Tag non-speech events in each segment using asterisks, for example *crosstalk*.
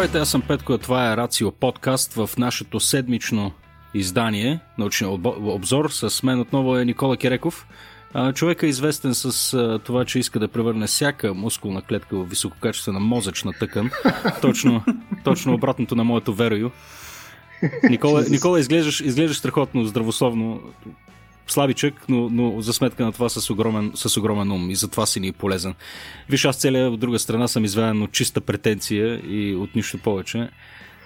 Здравейте, аз съм Петко, а това е Рацио подкаст в нашето седмично издание, научния обзор. С мен отново е Никола Кереков. Човек е известен с това, че иска да превърне всяка мускулна клетка в висококачествена мозъчна тъкан. *laughs* Точно, точно обратното на моето верою. Никола, Никола изглеждаш, изглеждаш страхотно, здравословно, слабичък, но, но за сметка на това с огромен, с огромен ум и затова си ни е полезен. Виж, аз целия от друга страна съм изведен от чиста претенция и от нищо повече.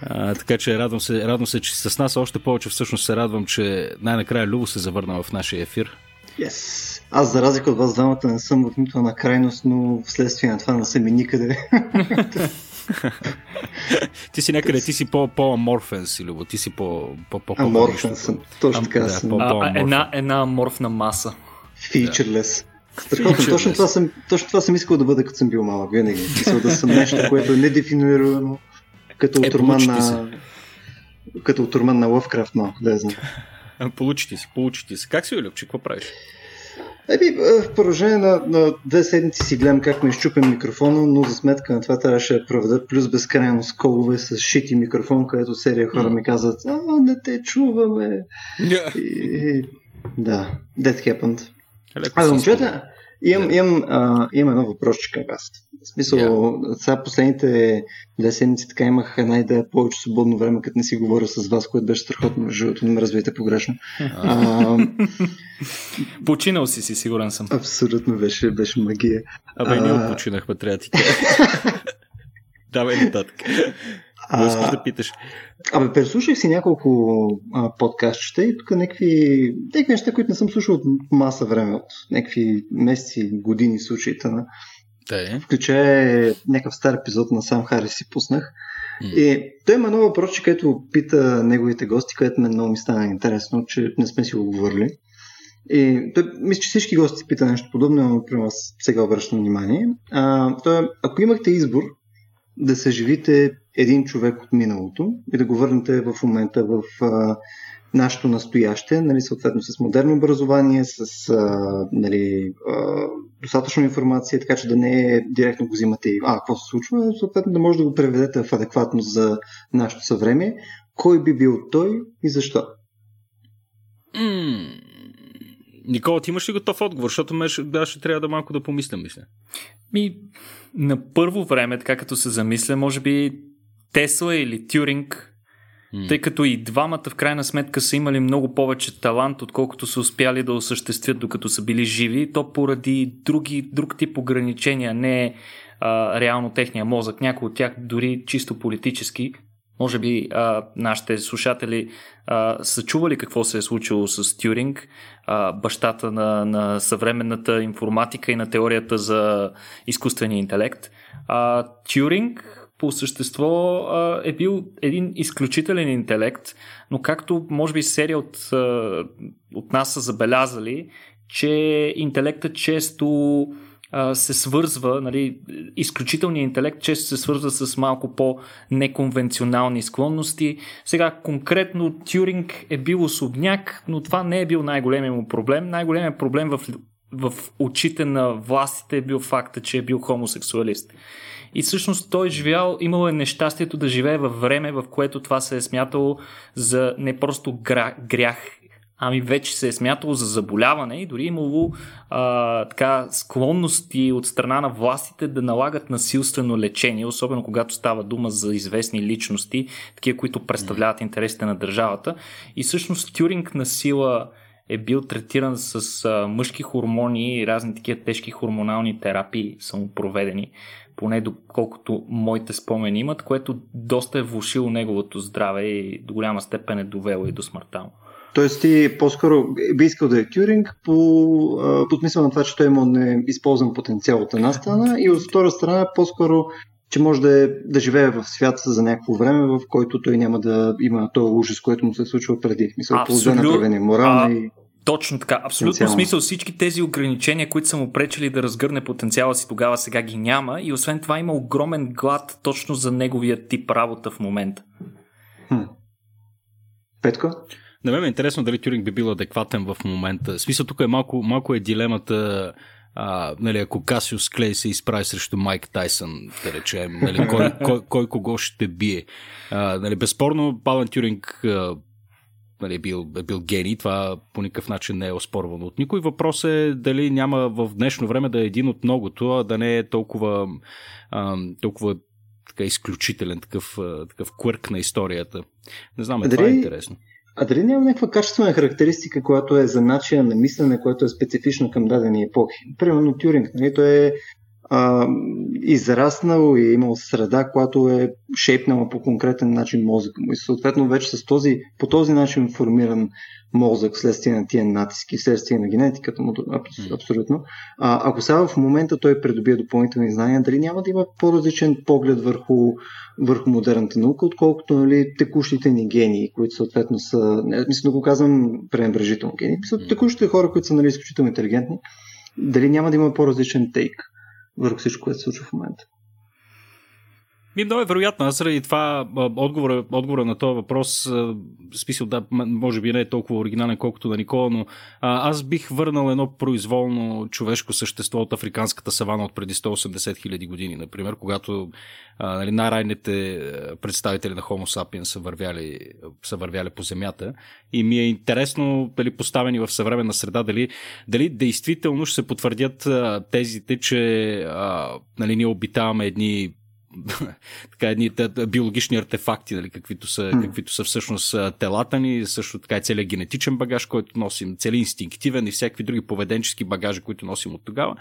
А, така че радвам се, радвам се, че си с нас. Още повече всъщност се радвам, че най-накрая Любо се завърна в нашия ефир. Yes. Аз, за разлика от вас двамата, не съм в нито на крайност, но вследствие на това не съм и никъде. *laughs* *laughs* ти си някъде, ти си по-аморфен си, Любо, ти си по по по Аморфен съм, точно така да, съм. А, една, една аморфна маса. Featureless. Страхотно, точно това, съм, точно това съм искал да бъда като съм бил малък, винаги. Мисля да съм нещо, което е недефинуирано, като е, отурман на... Като отурман на Лъвкрафт малко, да знам. Получи ти си, получи ти си. Как си, Любче, какво правиш? Еби, в продължение на, на две седмици си гледам как ме изчупям микрофона, но за сметка на това трябваше да проведа плюс безкрайно сколове с шити микрофон, където серия хора ми казват, а, не те чуваме. Yeah. И, да, that happened. А, момчета, Имам, имам, а, имам едно въпросче към вас. В смисъл, yeah. сега последните две седмици така имах една идея повече свободно време, като не си говоря с вас, което беше страхотно, живото не ме развиете погрешно. *laughs* А, Починал си си, сигурен съм. Абсолютно беше, беше магия. Абе, ние починахме, трябва да ти *laughs* Давай нататък. Какво искаш да питаш? Абе, преслушах си няколко а, подкастчета и тук някакви, някакви неща, които не съм слушал от маса време, от някакви месеци, години случаите на. Да, Включая някакъв стар епизод на Сам Харис си пуснах. Mm. И той има много въпрос, където пита неговите гости, което мен много ми стана интересно, че не сме си го говорили. И той, мисля, че всички гости пита нещо подобно, но при нас сега обръщам внимание. А, той, ако имахте избор да съживите един човек от миналото и да го върнете в момента в а, нашето настояще, нали, съответно с модерно образование, с а, нали, а, достатъчно информация, така че да не е директно го взимате и а, какво се случва, съответно да може да го преведете в адекватност за нашето съвремие. Кой би бил той и защо? Mm. Никола, ти имаш ли готов отговор? Защото ме да, ще трябва да малко да помисля, мисля. Ми, на първо време, така като се замисля, може би Тесла или Тюринг, тъй като и двамата в крайна сметка са имали много повече талант, отколкото са успяли да осъществят докато са били живи, то поради други, друг тип ограничения, не а, реално техния мозък, някои от тях дори чисто политически. Може би а, нашите слушатели а, са чували какво се е случило с Тюринг, а, бащата на, на съвременната информатика и на теорията за изкуствения интелект. А, Тюринг по същество е бил един изключителен интелект, но както може би серия от, от нас са забелязали, че интелектът често се свързва, нали, изключителният интелект често се свързва с малко по-неконвенционални склонности. Сега конкретно Тюринг е бил особняк, но това не е бил най-големият му проблем. Най-големият проблем в, в очите на властите е бил факта, че е бил хомосексуалист. И всъщност той е живял, имало е нещастието да живее във време, в което това се е смятало за не просто грях, ами вече се е смятало за заболяване и дори имало а, така склонности от страна на властите да налагат насилствено лечение, особено когато става дума за известни личности, такива, които представляват интересите на държавата. И всъщност Тюринг на сила е бил третиран с а, мъжки хормони и разни такива тежки хормонални терапии са му проведени поне доколкото моите спомени имат, което доста е влушило неговото здраве и до голяма степен е довело и до смъртта му. Тоест ти по-скоро би искал да е Тюринг по, по смисъл на това, че той има неизползван потенциал от една страна и от втора страна по-скоро че може да, е, да живее в свят за някакво време, в който той няма да има този ужас, което му се е случва преди. Мисля, по две направления, морална и точно така. Абсолютно смисъл. Всички тези ограничения, които са му пречили да разгърне потенциала си тогава, сега ги няма. И освен това има огромен глад точно за неговия тип работа в момента. Хм. Петко? На мен е интересно дали Тюринг би бил адекватен в момента. Смисъл тук е малко, малко е дилемата а, нали, ако Касиус Клей се изправи срещу Майк Тайсън, да речем, нали, кой, *laughs* кой, кой кого ще бие. А, нали, безспорно, Пален Тюринг а, нали, бил, е бил гений, това по никакъв начин не е оспорвано от никой. Въпрос е дали няма в днешно време да е един от многото, а да не е толкова, а, толкова така изключителен такъв, такъв квърк на историята. Не знам, е, това е интересно. А дали няма някаква качествена характеристика, която е за начин на мислене, което е специфично към дадени епохи? Примерно Тюринг, нали? той е а, израснал и е имал среда, която е шейпнала по конкретен начин мозъка му. И съответно вече с този, по този начин формиран мозък вследствие на тия натиски, вследствие на генетиката му, абсолютно. А, ако сега в момента той придобие допълнителни знания, дали няма да има по-различен поглед върху, върху модерната наука, отколкото нали, текущите ни гении, които съответно са, не, мисля да го казвам пренебрежително гении, текущите хора, които са нали, изключително интелигентни, дали няма да има по-различен тейк върху всичко, което се случва в момента. Ми, много е вероятно. Аз заради това отговора, отговора на този въпрос, смисъл, да, може би не е толкова оригинален, колкото на Никола, но аз бих върнал едно произволно човешко същество от африканската савана от преди 180 хиляди години, например, когато нали, най-райните представители на Homo sapiens са вървяли, са вървяли по земята. И ми е интересно, дали поставени в съвременна среда, дали, дали действително ще се потвърдят тезите, че нали, ние обитаваме едни *laughs* така едни биологични артефакти, нали, каквито, са, mm. каквито са всъщност телата ни, също така и целият генетичен багаж, който носим, цели инстинктивен и всякакви други поведенчески багажи, които носим от тогава.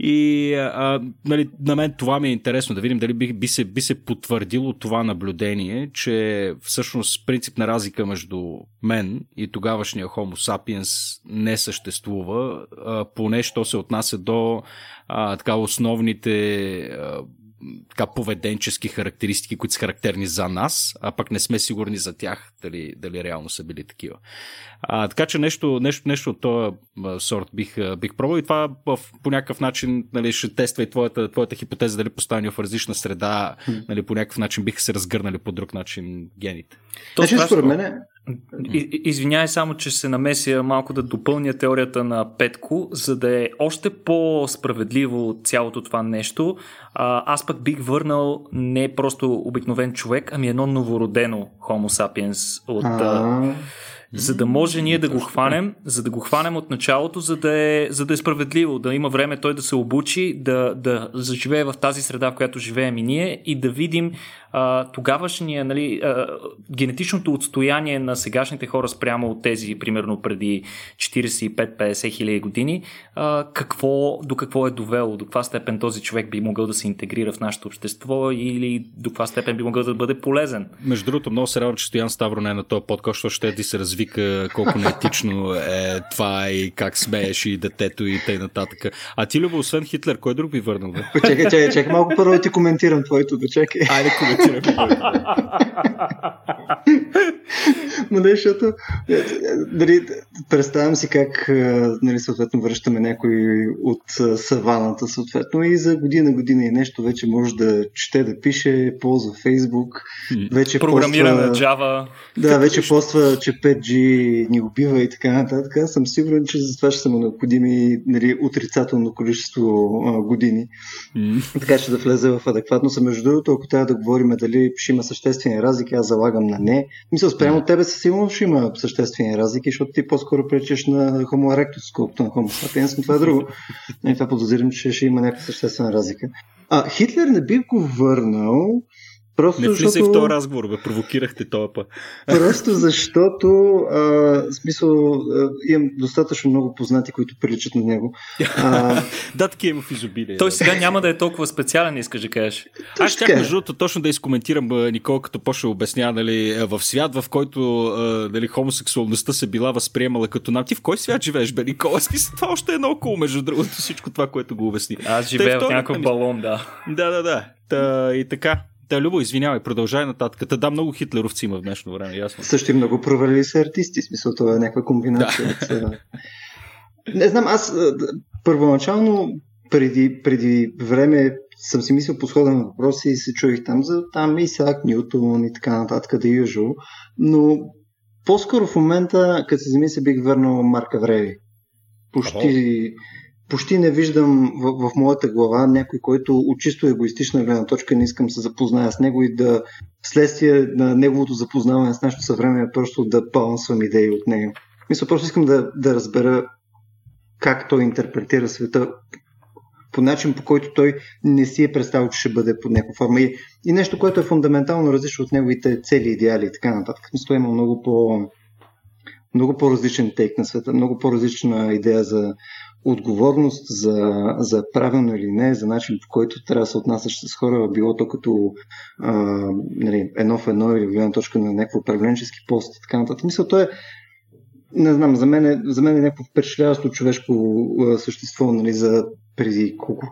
И а, нали, на мен това ми е интересно да видим дали би, би, се, би се потвърдило това наблюдение, че всъщност принцип на разлика между мен и тогавашния Homo sapiens не съществува, а, поне що се отнася до а, така основните а, така поведенчески характеристики, които са характерни за нас, а пък не сме сигурни за тях, дали, дали реално са били такива. А, така че нещо, нещо, нещо от този сорт бих, бих пробвал и това в, по някакъв начин нали, ще тества и твоята, твоята хипотеза дали поставени в различна среда, нали, по някакъв начин биха се разгърнали по друг начин гените. То, значи, според мен Извинявай само, че се намеся малко да допълня теорията на Петко, за да е още по-справедливо цялото това нещо. Аз пък бих върнал не просто обикновен човек, ами едно новородено Homo sapiens от... А-а за да може ние да го хванем, за да го хванем от началото, за да е, за да е справедливо, да има време той да се обучи, да, да заживее в тази среда, в която живеем и ние и да видим а, тогавашния, нали, а, генетичното отстояние на сегашните хора спрямо от тези, примерно преди 45-50 хиляди години, а, какво, до какво е довело, до каква степен този човек би могъл да се интегрира в нашето общество или до каква степен би могъл да бъде полезен. Между другото, много се радвам, че Стоян Ставро не е на този подкаст, защото ще да се развика колко неетично е това и как смееш и детето и т.н. нататък. А ти, Любо, освен Хитлер, кой друг би върнал? Бе? Чакай, чакай, чакай малко първо да ти коментирам твоето, да чакай. Айде, коментирам. Ма не, защото е, дали, представям си как е, нали, съответно връщаме някой от е, саваната съответно и за година, година и нещо вече може да чете, да пише, ползва Фейсбук. Вече Програмира поства, на Java. Да, вече поства, че 5G ни убива и така нататък. Аз съм сигурен, че за това ще са му необходими нали, отрицателно количество а, години. Mm. Така че да влезе в адекватност. А между другото, ако трябва да говорим дали ще има съществени разлики, аз залагам на не. Мисля, спрямо тебе със сигурност ще има съществени разлики, защото ти по-скоро пречеш на Homo erectus, колкото на Homo sapiens, но това е друго. И това подозирам, че ще има някаква съществена разлика. А, Хитлер не би го върнал, Просто не влизай защото... в този разговор, бе, провокирахте този път. Просто защото, а, смисъл, а, имам достатъчно много познати, които приличат на него. А... *laughs* да, такива има в изобилие. Той да. сега няма да е толкова специален, искаш да кажеш. Аз ще между другото, точно да изкоментирам Никол, като почва обяснява, нали, в свят, в който нали, хомосексуалността се била възприемала като нам. Ти в кой свят живееш, бе, Никола? *laughs* Смисъл, това още е много между другото, всичко това, което го обясни. Аз живея в някакъв балон, да. Да, да, да. Та, и така. Да, Любо, извинявай, продължай нататък. Та да, много хитлеровци има в днешно време, ясно. Също и много провалили се артисти, смисъл това е някаква комбинация. Да. Не знам, аз първоначално преди, преди време съм си мислил по схода на въпроси и се чуих там за там Исаак Ньютон и така нататък, да южо, но по-скоро в момента, като се замисля, бих върнал Марка Вреви. Почти, почти не виждам в, в моята глава някой, който от чисто егоистична гледна точка не искам се запозная с него и да вследствие на неговото запознаване с нашето съвреме просто да балансвам идеи от него. Мисля, просто искам да, да разбера как той интерпретира света по начин, по който той не си е представил, че ще бъде под някаква форма. И, и нещо, което е фундаментално различно от неговите цели, идеали и така нататък. Той има много по много по-различен тейк на света, много по-различна идея за отговорност, за, за правилно или не, за начин по който трябва да се отнасяш с хора, било то като а, нали, едно в едно или гледна точка на някакво управленчески пост и така нататък. Мисля, то е не знам, за мен е, за мен е някакво впечатляващо човешко същество нали, за преди колко,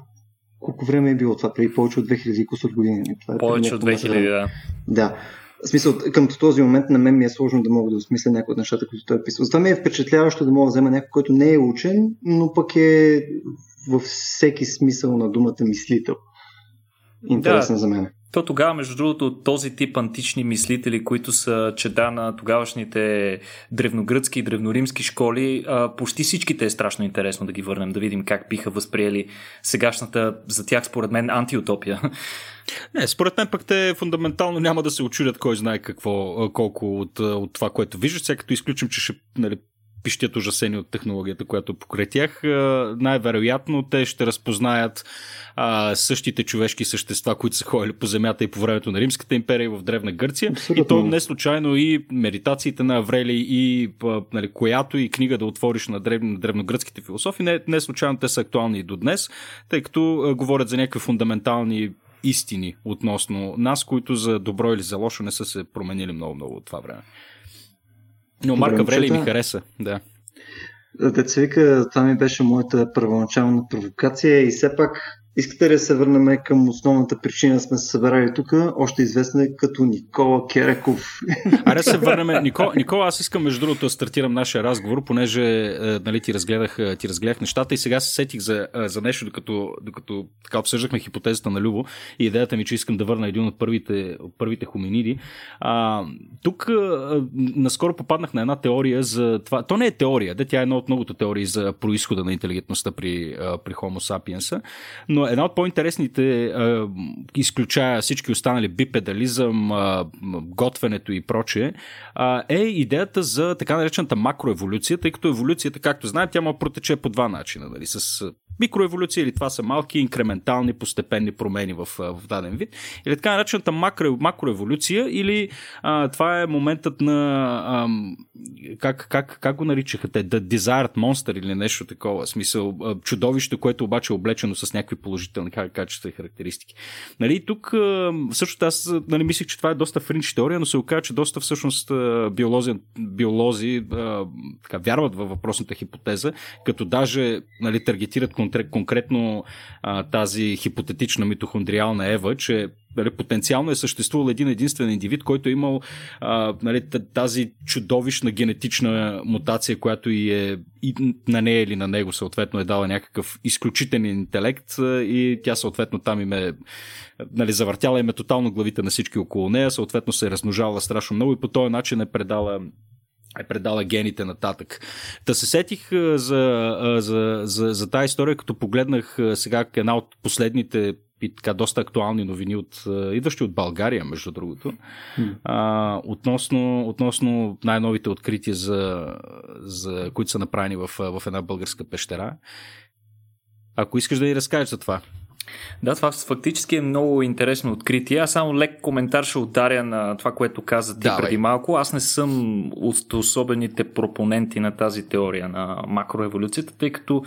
колко време е било това? Преди повече от 2000 кусор години. Нали? Това е повече от 2000, да. Да. В смисъл, към този момент на мен ми е сложно да мога да осмисля някои от нещата, които той е писал. Това ми е впечатляващо да мога да взема някой, който не е учен, но пък е във всеки смисъл на думата мислител. Интересен да. за мен. То тогава, между другото, този тип антични мислители, които са чеда на тогавашните древногръцки и древноримски школи, почти всичките е страшно интересно да ги върнем, да видим как биха възприели сегашната, за тях според мен, антиутопия. Не, според мен пък те фундаментално няма да се очудят кой знае какво, колко от, от това, което виждат, сега като изключим, че ще нали, пищят ужасени от технологията, която е покрай тях, най-вероятно те ще разпознаят а, същите човешки същества, които са ходили по земята и по времето на Римската империя и в Древна Гърция. Абсолютно. И то не случайно и медитациите на Аврели и нали, която и книга да отвориш на, древ, на древногръцките философи, не, не случайно те са актуални и до днес, тъй като а, говорят за някакви фундаментални истини относно нас, които за добро или за лошо не са се променили много-много от това време. Но Марка Врели ми хареса, да. Деца вика, това ми беше моята първоначална провокация и все пак Искате ли да се върнем към основната причина сме се събрали тук, още известна като Никола Кереков? *laughs* Аре се върнем. Никола, Никола, аз искам между другото да стартирам нашия разговор, понеже е, нали, ти, разгледах, е, ти разгледах нещата и сега се сетих за, е, за нещо, докато, докато така обсъждахме хипотезата на Любо и идеята ми, че искам да върна един от първите, от първите хоминиди. А, тук а, наскоро попаднах на една теория за това. То не е теория, да, тя е една от многото теории за происхода на интелигентността при, при Homo sapiens, но една от по-интересните, изключая всички останали бипедализъм, готвенето и прочее, е идеята за така наречената макроеволюция, тъй като еволюцията, както знаете, тя може протече по два начина. Нали, с микроеволюция или това са малки инкрементални постепенни промени в, в даден вид, или така наречената макро, макроеволюция, или а, това е моментът на а, как, как, как го наричаха те, The Desired Monster или нещо такова, смисъл чудовище, което обаче е облечено с някакви положителни качества и характеристики. Нали, тук също аз нали, мислих, че това е доста фринч теория, но се оказа, че доста всъщност биолози, биолози така, вярват във въпросната хипотеза, като даже нали, таргетират конкретно тази хипотетична митохондриална Ева, че нали, потенциално е съществувал един единствен индивид, който е имал а, нали, тази чудовищна генетична мутация, която и е и на нея или на него съответно е дала някакъв изключителен интелект и тя съответно там им е нали, завъртяла им е тотално главите на всички около нея, съответно се е размножавала страшно много и по този начин е предала е предала гените нататък. Та се сетих за, за, за, за тази история, като погледнах сега една от последните и така доста актуални новини, от, идващи от България, между другото, mm. а, относно, относно най-новите открития, за, за, които са направени в, в една българска пещера. Ако искаш да ни разкажеш за това. Да, това фактически е много интересно откритие. Аз само лек коментар ще ударя на това, което каза ти Давай. преди малко. Аз не съм от особените пропоненти на тази теория на макроеволюцията, тъй като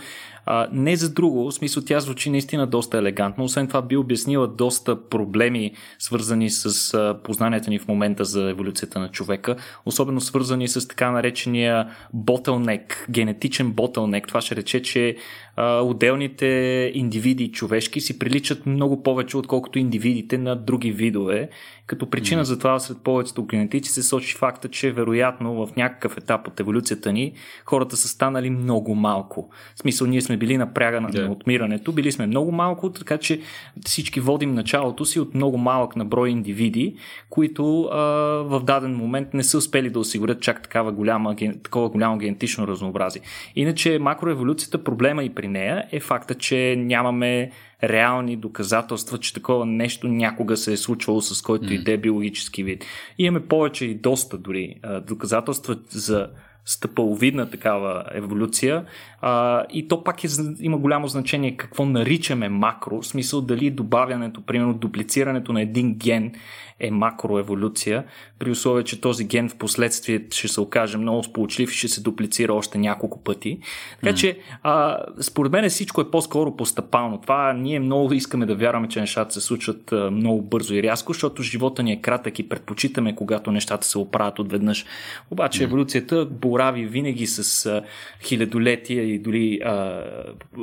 а, не за друго, в смисъл тя звучи наистина доста елегантно. Освен това би обяснила доста проблеми, свързани с а, познанията ни в момента за еволюцията на човека, особено свързани с така наречения bottleneck, генетичен bottleneck. Това ще рече, че а, отделните индивиди човешки си приличат много повече, отколкото индивидите на други видове. Като причина mm. за това сред повечето генетици се сочи факта, че вероятно в някакъв етап от еволюцията ни хората са станали много малко. В смисъл, ние сме били на пряга на, yeah. на отмирането. Били сме много малко, така че всички водим началото си от много малък наброй индивиди, които а, в даден момент не са успели да осигурят чак такава голяма, такова голямо генетично разнообразие. Иначе макроеволюцията, проблема и при нея е факта, че нямаме реални доказателства, че такова нещо някога се е случвало с който mm. и да е биологически вид. И имаме повече и доста дори доказателства за стъпаловидна такава еволюция. А, и то пак е, има голямо значение какво наричаме макро, в смисъл дали добавянето, примерно дуплицирането на един ген е макроеволюция, при условие, че този ген в последствие ще се окаже много сполучлив и ще се дуплицира още няколко пъти. Така mm. че, а, според мен всичко е по-скоро постъпално. Това ние много искаме да вярваме, че нещата се случват а, много бързо и рязко, защото живота ни е кратък и предпочитаме, когато нещата се оправят отведнъж. Обаче mm. еволюцията борави винаги с а, хилядолетия и дори а,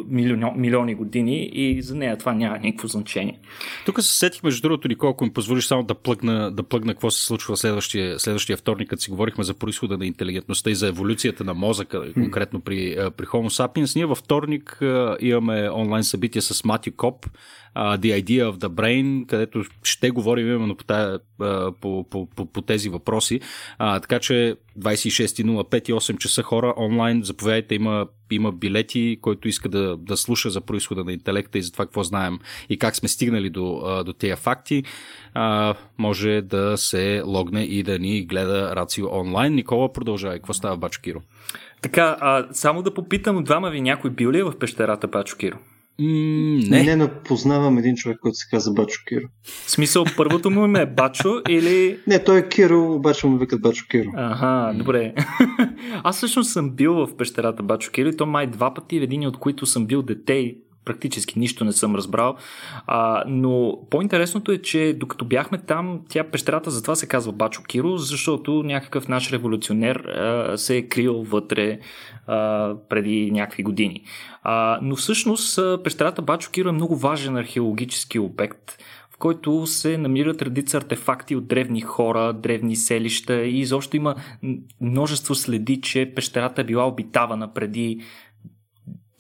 милиони, милиони години и за нея това няма никакво значение. Тук се сетих, между другото, Никол, ако ми позволиш само да плъгна, да плъгна какво се случва следващия, следващия вторник, като си говорихме за происхода на интелигентността и за еволюцията на мозъка, конкретно при, при Homo sapiens. Ние във вторник имаме онлайн събитие с Матю Коп, The Idea of the Brain, където ще говорим именно по, тая, по, по, по, по тези въпроси. Така че 26.05 и 8 часа хора онлайн, заповядайте, има, има билети, който иска да, да слуша за происхода на интелекта и за това какво знаем и как сме стигнали до, до тези факти. Uh, може да се логне и да ни гледа Рацио онлайн. Никола, продължава. Какво става, Бачо Киро? Така, а, само да попитам, двама ви някой бил ли е в пещерата Бачо Киро? не. Не, но познавам един човек, който се казва Бачо Киро. В смисъл, първото му име е Бачо или... Не, той е Киро, обаче му викат Бачо Киро. Ага, добре. *laughs* Аз всъщност съм бил в пещерата Бачо Киро и то май два пъти, един от които съм бил дете практически нищо не съм разбрал. А, но по-интересното е, че докато бяхме там, тя пещерата затова се казва Бачо Киро, защото някакъв наш революционер а, се е крил вътре а, преди някакви години. А, но всъщност пещерата Бачо Киро е много важен археологически обект, в който се намират редица артефакти от древни хора, древни селища и изобщо има множество следи, че пещерата е била обитавана преди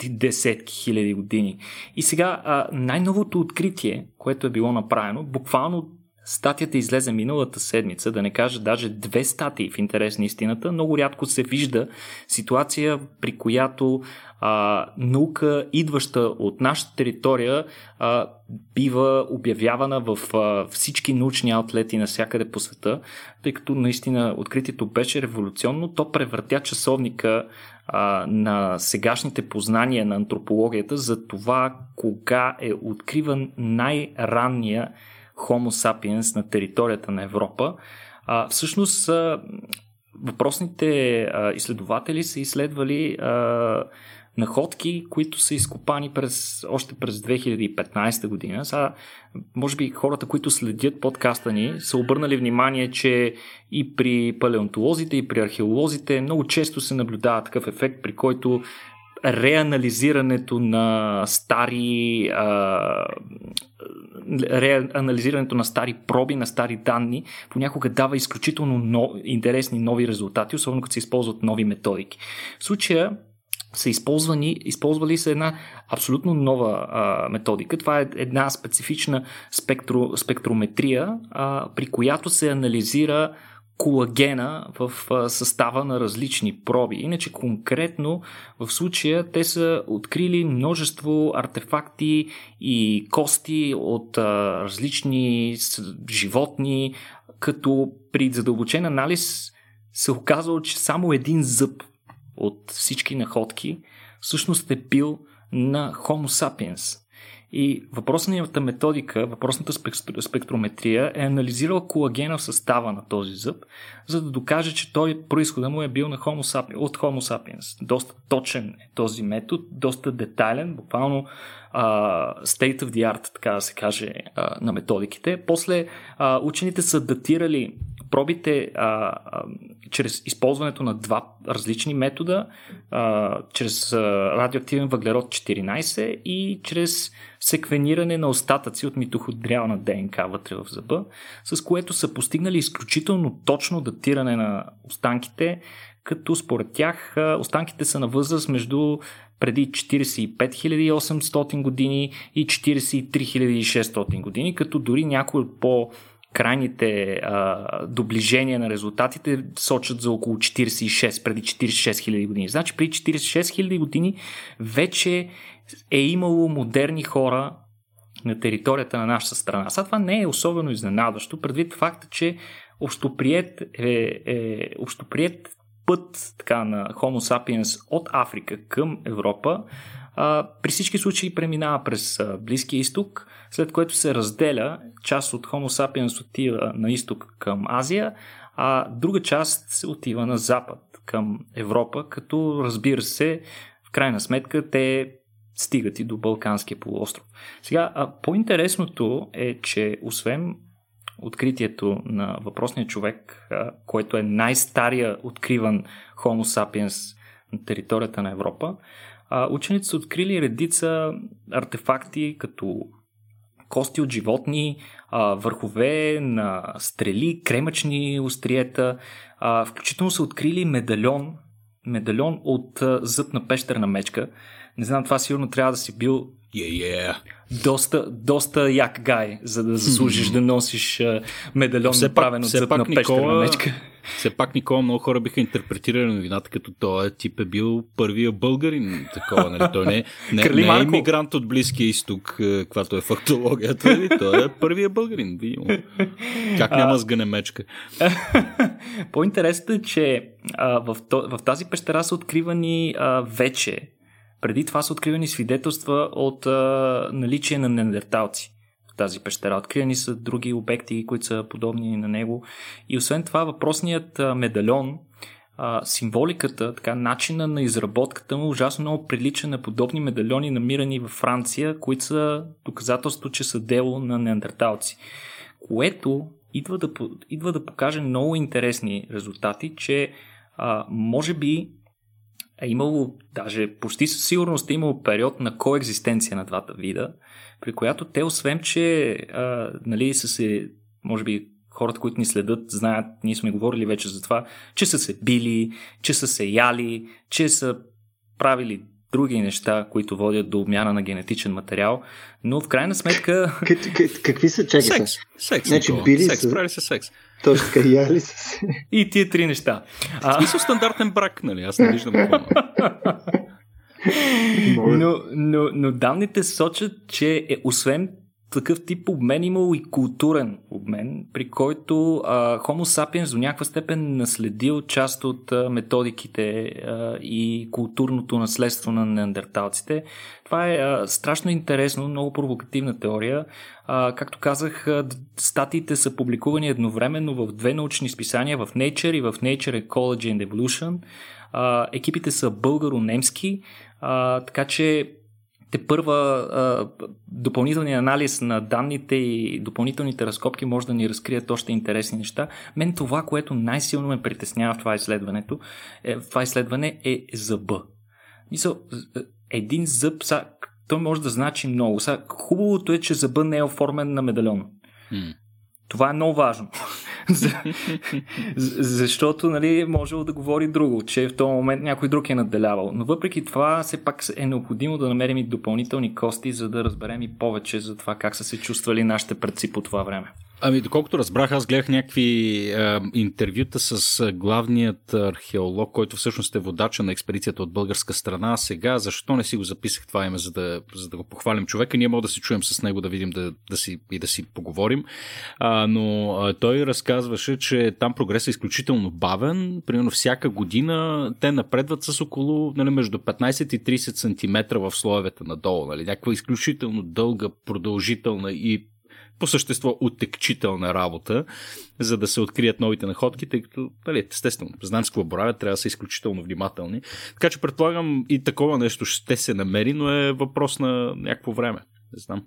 десетки хиляди години. И сега най-новото откритие, което е било направено, буквално Статията излезе миналата седмица, да не кажа даже две статии в интерес на истината. Много рядко се вижда ситуация, при която а, наука, идваща от нашата територия, а, бива обявявана в а, всички научни аутлети навсякъде по света, тъй като наистина откритието беше революционно. То превъртя часовника а, на сегашните познания на антропологията за това кога е откриван най-ранния Homo sapiens на територията на Европа. А, всъщност, а, въпросните а, изследователи са изследвали а, находки, които са изкопани през, още през 2015 година. Сега, може би хората, които следят подкаста ни, са обърнали внимание, че и при палеонтолозите, и при археолозите много често се наблюдава такъв ефект, при който реанализирането на стари а, реанализирането на стари проби, на стари данни, понякога дава изключително но, интересни нови резултати, особено като се използват нови методики. В случая са използвани, използвали са една абсолютно нова а, методика. Това е една специфична спектро, спектрометрия, а, при която се анализира колагена в състава на различни проби. Иначе конкретно в случая те са открили множество артефакти и кости от различни животни, като при задълбочен анализ се оказало, че само един зъб от всички находки всъщност е бил на Homo sapiens. И въпросната методика, въпросната спектрометрия е анализирала колагена в състава на този зъб, за да докаже, че той происхода му е бил на Homo sapiens, от Homo sapiens. Доста точен е този метод, доста детайлен, буквално uh, state of the art, така да се каже, uh, на методиките. После uh, учените са датирали пробите а, а, чрез използването на два различни метода, а, чрез а, радиоактивен въглерод 14 и чрез секвениране на остатъци от митохондриална ДНК вътре в зъба, с което са постигнали изключително точно датиране на останките, като според тях останките са на възраст между преди 45 800 години и 43 600 години, като дори някои от по крайните а, доближения на резултатите сочат за около 46, преди 46 000 години. Значи преди 46 000 години вече е имало модерни хора на територията на нашата страна. Сега това не е особено изненадващо, предвид факта, че общоприет, е, е, общоприет път така, на Homo sapiens от Африка към Европа при всички случаи преминава през Близкия изток, след което се разделя. Част от Homo sapiens отива на изток към Азия, а друга част се отива на запад към Европа, като разбира се, в крайна сметка те стигат и до Балканския полуостров. Сега, по-интересното е, че освен откритието на въпросния човек, който е най-стария откриван Homo sapiens на територията на Европа, учените са открили редица артефакти, като кости от животни, върхове на стрели, кремъчни остриета, включително са открили медальон, медальон от зъб на пещерна мечка. Не знам, това сигурно трябва да си бил Yeah, yeah. Доста, доста як гай, за да заслужиш да носиш медальон Все направен пак- от зъб на пещерна Никола- мечка. Все пак, Никола, много хора биха интерпретирали новината, като той тип е бил първия българин. Такова, нали? Той не, не, Крали не е Марко. иммигрант от Близкия изток, е, каквато е фактологията. нали? Той е първия българин. Видимо. Как няма сгъне мечка? *laughs* По-интересното е, че а, в, в тази пещера са откривани а, вече, преди това са откривани свидетелства от а, наличие на неандерталци тази пещера. Откривани са други обекти, които са подобни на него. И освен това, въпросният медальон, символиката, така, начина на изработката му ужасно много прилича на подобни медальони, намирани във Франция, които са доказателство, че са дело на неандерталци. Което идва да, идва да покаже много интересни резултати, че а, може би е имало, даже почти със сигурност е имало период на коекзистенция на двата вида, при която те, освен че а, нали, са се, може би хората, които ни следят, знаят, ние сме говорили вече за това, че са се били, че са се яли, че са правили други неща, които водят до обмяна на генетичен материал, но в крайна сметка Как, как, какви са, чакай Секс. Значи били секс. са- Прави се секс. Точно така, яли са се. и тия три неща. В А, смисъл стандартен брак, нали? Аз не виждам какво. *laughs* Но, но, но данните сочат, че е, освен такъв тип обмен имало и културен обмен, при който а, Homo sapiens до някаква степен наследил част от а, методиките а, и културното наследство на неандерталците. Това е а, страшно интересно, много провокативна теория. А, както казах, а, статиите са публикувани едновременно в две научни списания, в Nature и в Nature Ecology and Evolution. А, екипите са българо-немски, а, така че те първа а, допълнителният анализ на данните и допълнителните разкопки може да ни разкрият още интересни неща. Мен това, което най-силно ме притеснява в това изследването, е, в това изследване е зъба. Мисъл, з- един зъб, са, той може да значи много. Са, хубавото е, че зъба не е оформен на медальон. М. Това е много важно. Защото, нали, можело да говори друго, че в този момент някой друг е надделявал. Но въпреки това, все пак е необходимо да намерим и допълнителни кости, за да разберем и повече за това как са се чувствали нашите предци по това време. Ами, доколкото разбрах, аз гледах някакви е, интервюта с е, главният археолог, който всъщност е водача на експедицията от българска страна. А сега, защо не си го записах това име, за да, за да го похвалим човека? Ние може да се чуем с него, да видим да, да си, и да си поговорим. А, но а, той разказваше, че там прогресът е изключително бавен. Примерно всяка година те напредват с около нали, между 15 и 30 см в слоевете надолу. Нали? Някаква изключително дълга, продължителна и по същество отекчителна работа, за да се открият новите находки, тъй като, нали, естествено, знаем с какво боравят, трябва да са изключително внимателни. Така че предполагам и такова нещо ще се намери, но е въпрос на някакво време. Не знам.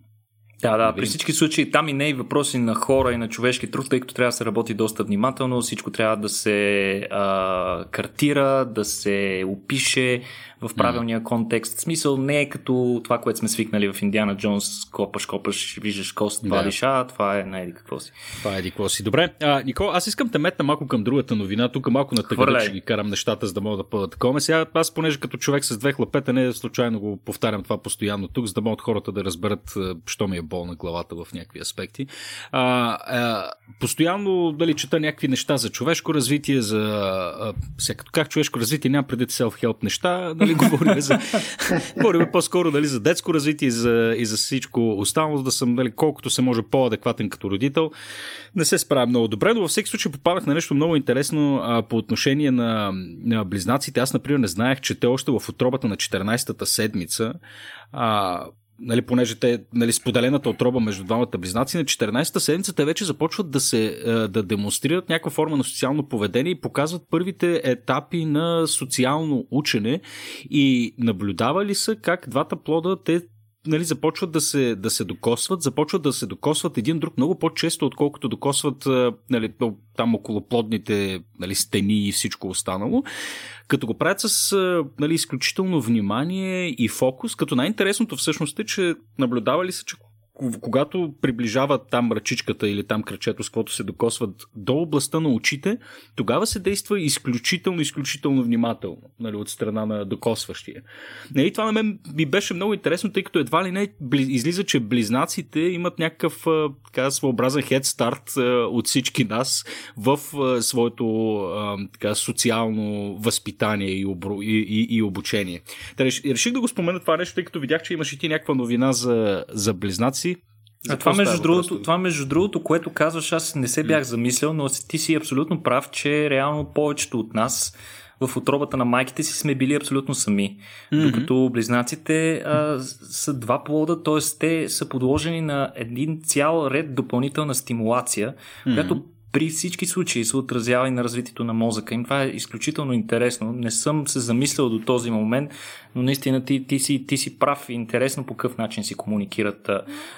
Да, да, при всички случаи там и не е въпроси на хора и на човешки труд, тъй като трябва да се работи доста внимателно, всичко трябва да се а, картира, да се опише, в правилния контекст. В смисъл не е като това, което сме свикнали в Индиана Джонс, копаш, копаш, виждаш кост, вадиш, да. а това е най какво си. Това е какво си. Добре, а, Никол, аз искам те метна малко към другата новина. Тук малко на тъга ще ги карам нещата, за да мога да пъда такова. Сега аз, понеже като човек с две хлапета, не случайно го повтарям това постоянно тук, за да могат хората да разберат, що ми е болна главата в някакви аспекти. А, а, постоянно дали чета някакви неща за човешко развитие, за а, сега, как човешко развитие няма преди self-help неща, нали, говорим за говорим по-скоро дали, за детско развитие и за, и за всичко останало, да съм дали, колкото се може по-адекватен като родител. Не се справя много добре, но във всеки случай попадах на нещо много интересно а, по отношение на, на близнаците. Аз, например, не знаех, че те още в отробата на 14-та седмица а, нали, понеже те, нали, споделената отроба между двамата близнаци, на 14-та седмица те вече започват да се да демонстрират някаква форма на социално поведение и показват първите етапи на социално учене и наблюдавали са как двата плода те нали, започват да се, да се докосват, започват да се докосват един друг много по-често, отколкото докосват нали, там около плодните нали, стени и всичко останало, като го правят с нали, изключително внимание и фокус, като най-интересното всъщност е, че наблюдавали са, че когато приближават там ръчичката или там кръчето, с което се докосват до областта на очите, тогава се действа изключително, изключително внимателно нали, от страна на докосващия. Нали, това на мен ми беше много интересно, тъй като едва ли не излиза, че близнаците имат някакъв така, своеобразен head от всички нас в своето така, социално възпитание и, обро... и, и, и обучение. Та, реших да го спомена това нещо, тъй като видях, че имаш и ти някаква новина за, за близнаци а това между, другото, това между другото, което казваш, аз не се бях замислял, но ти си абсолютно прав, че реално повечето от нас в отробата на майките си сме били абсолютно сами. Mm-hmm. Докато близнаците а, са два плода, т.е. те са подложени на един цял ред допълнителна стимулация, mm-hmm. която при всички случаи се отразява и на развитието на мозъка им. Това е изключително интересно. Не съм се замислял до този момент, но наистина ти, ти, си, ти си прав и интересно по какъв начин си комуникират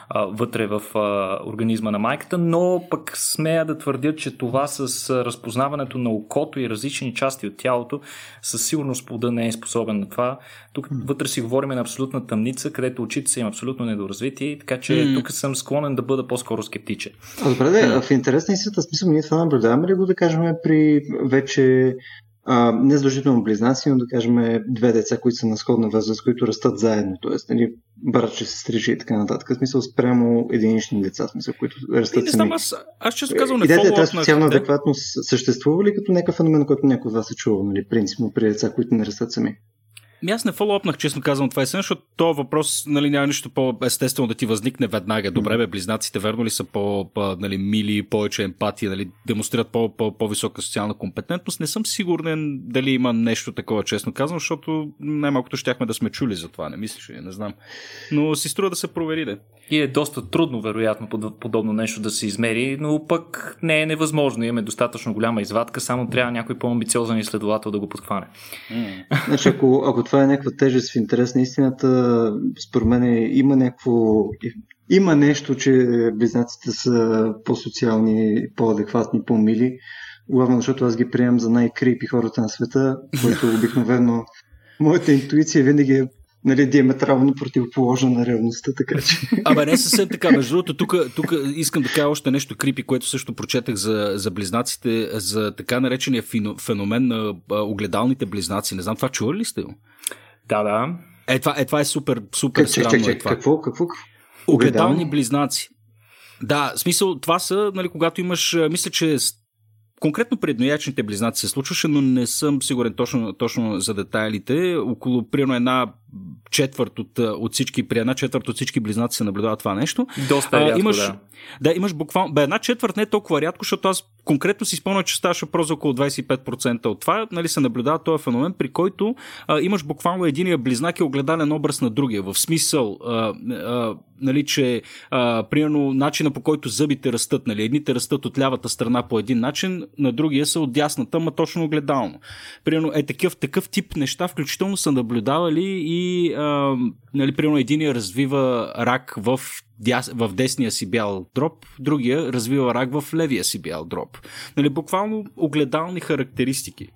а, вътре в а, организма на майката, но пък смея да твърдя, че това с разпознаването на окото и различни части от тялото със сигурност плода не е способен на това. Тук вътре си говорим на абсолютна тъмница, където очите са им абсолютно недоразвити, така че mm. тук съм склонен да бъда по-скоро скептичен. Добре, да, в интерес на истината, смисъл, ние това наблюдаваме ли го да кажем при вече а, не задължително близнаци, но да кажем две деца, които са на сходна възраст, които растат заедно, т.е. Нали, братче, сестричи и така нататък. В смисъл спрямо единични деца, в смисъл, които растат сами. Аз, аз често казвам не Идеята е тази социална адекватност съществува ли като някакъв феномен, който някой от вас е чувал, нали, принципно при деца, които не растат сами? Ми аз не фоллоупнах, честно казвам, това е също, защото този въпрос нали, няма нищо по-естествено да ти възникне веднага. Добре, бе, близнаците верно ли са по-мили, нали, повече емпатия, нали, демонстрират по-висока социална компетентност. Не съм сигурен дали има нещо такова, честно казвам, защото най-малкото щяхме да сме чули за това, не мислиш ли, не знам. Но си струва да се провери, да. И е доста трудно, вероятно, подобно нещо да се измери, но пък не е невъзможно. Имаме достатъчно голяма извадка, само трябва някой по-амбициозен изследовател да го подхване. Mm. Значи, ако, ако това е някаква тежест в интерес на истината, според мен има някакво има нещо, че близнаците са по-социални, по-адекватни, по-мили. Главно, защото аз ги приемам за най-крипи хората на света, *laughs* които обикновено моята интуиция винаги е нали, диаметрално противоположна на реалността, така че. *laughs* Абе, не съвсем така. Между другото, тук, тук искам да кажа още нещо крипи, което също прочетах за, за близнаците, за така наречения феномен на огледалните близнаци. Не знам, това чували ли сте? Да, да. Е, това е, това е супер, супер странно. Чек, чек, е това. Какво, какво? Огледални близнаци. Да, смисъл, това са, нали, когато имаш, мисля, че Конкретно при едноячните близнаци се случваше, но не съм сигурен точно, точно за детайлите. Около примерно една четвърт от, от всички, при една четвърт от всички близнаци се наблюдава това нещо. Доста е рядко, имаш, да. Да, имаш буквално. Бе, една четвърт не е толкова рядко, защото аз конкретно си спомням, че ставаше въпрос за около 25% от това. Нали, се наблюдава този феномен, при който а, имаш буквално единия близнак и огледален образ на другия. В смисъл, а, а, нали, че а, примерно начина по който зъбите растат. Нали, едните растат от лявата страна по един начин, на другия са от дясната, ма точно огледално. Примерно е такъв, такъв тип неща, включително са наблюдавали и а, нали, примерно единия развива рак в в десния си бял дроп, другия развива рак в левия си бял дроп. Нали, буквално огледални характеристики.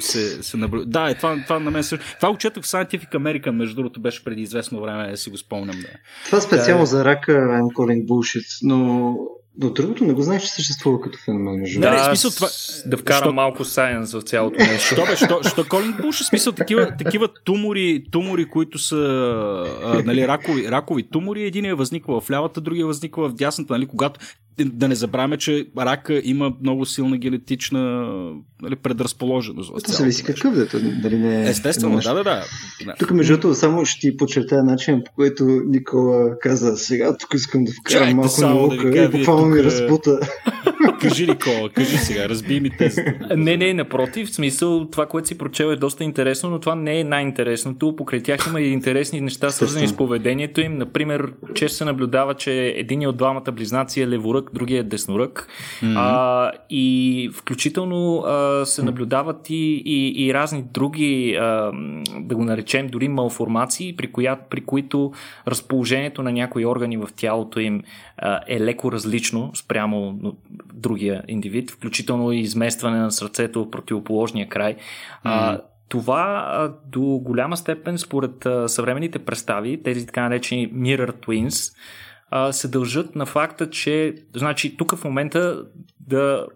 се, се наблюдава. Да, е, това, това на мен също. Това го четох в Scientific America, между другото, беше преди известно време, да си го спомням. Да. Това специално да, за рака I'm calling bullshit, но но другото не го знаеш, че съществува като феномен. Между да, да, смисъл това... Да вкарам що... малко сайенс в цялото *laughs* нещо. Що бе, що, що Колин Буш, смисъл такива, такива тумори, тумори, които са а, нали, ракови, ракови тумори, един е възниква в лявата, другия е възниква в дясната, нали, когато да не забравяме, че рака има много силна генетична нали, предразположеност. Това зависи какъв да дали не е. Естествено, да, да, да. Тук, между другото, само ще ти подчертая начин, по който Никола каза, сега тук искам да вкарам Чайте малко наука да и буквално ми разпута. *laughs* кажи, Никола, кажи сега, разби ми тези. Не, не, напротив, в смисъл, това, което си прочел е доста интересно, но това не е най-интересното. Покрай тях има и интересни неща, свързани с поведението им. Например, често се наблюдава, че един от двамата близнаци е леворък, другия е деснорък. Mm-hmm. А, и включително а, се наблюдават и, и, и разни други, а, да го наречем, дори малформации, при, коя, при които разположението на някои органи в тялото им а, е леко различно спрямо другия индивид, включително и изместване на сърцето в противоположния край. Mm-hmm. Това до голяма степен, според съвременните представи, тези така наречени mirror twins, се дължат на факта, че значи, тук в момента да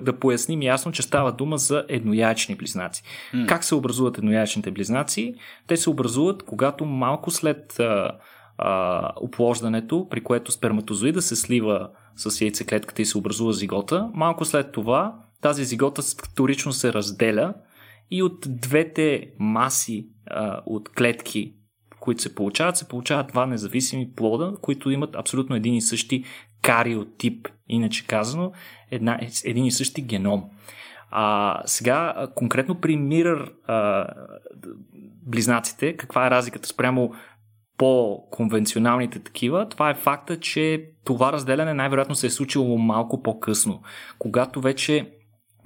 да поясним ясно, че става дума за едноячни близнаци. Mm. Как се образуват едноячните близнаци? Те се образуват, когато малко след а, а, оплождането, при което сперматозоида се слива с яйцеклетката и се образува зигота, малко след това тази зигота вторично се разделя и от двете маси а, от клетки, които се получават, се получават два независими плода, които имат абсолютно един и същи кариотип, иначе казано, една, един и същи геном. А, сега, конкретно при Mirror а, близнаците, каква е разликата спрямо по-конвенционалните такива, това е факта, че това разделяне най-вероятно се е случило малко по-късно, когато вече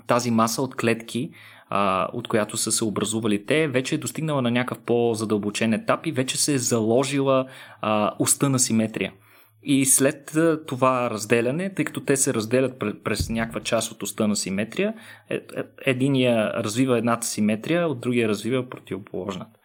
тази маса от клетки от която са се образували те, вече е достигнала на някакъв по-задълбочен етап и вече се е заложила уста на симетрия. И след това разделяне, тъй като те се разделят през някаква част от уста на симетрия, е, е, единия развива едната симетрия, от другия развива противоположната.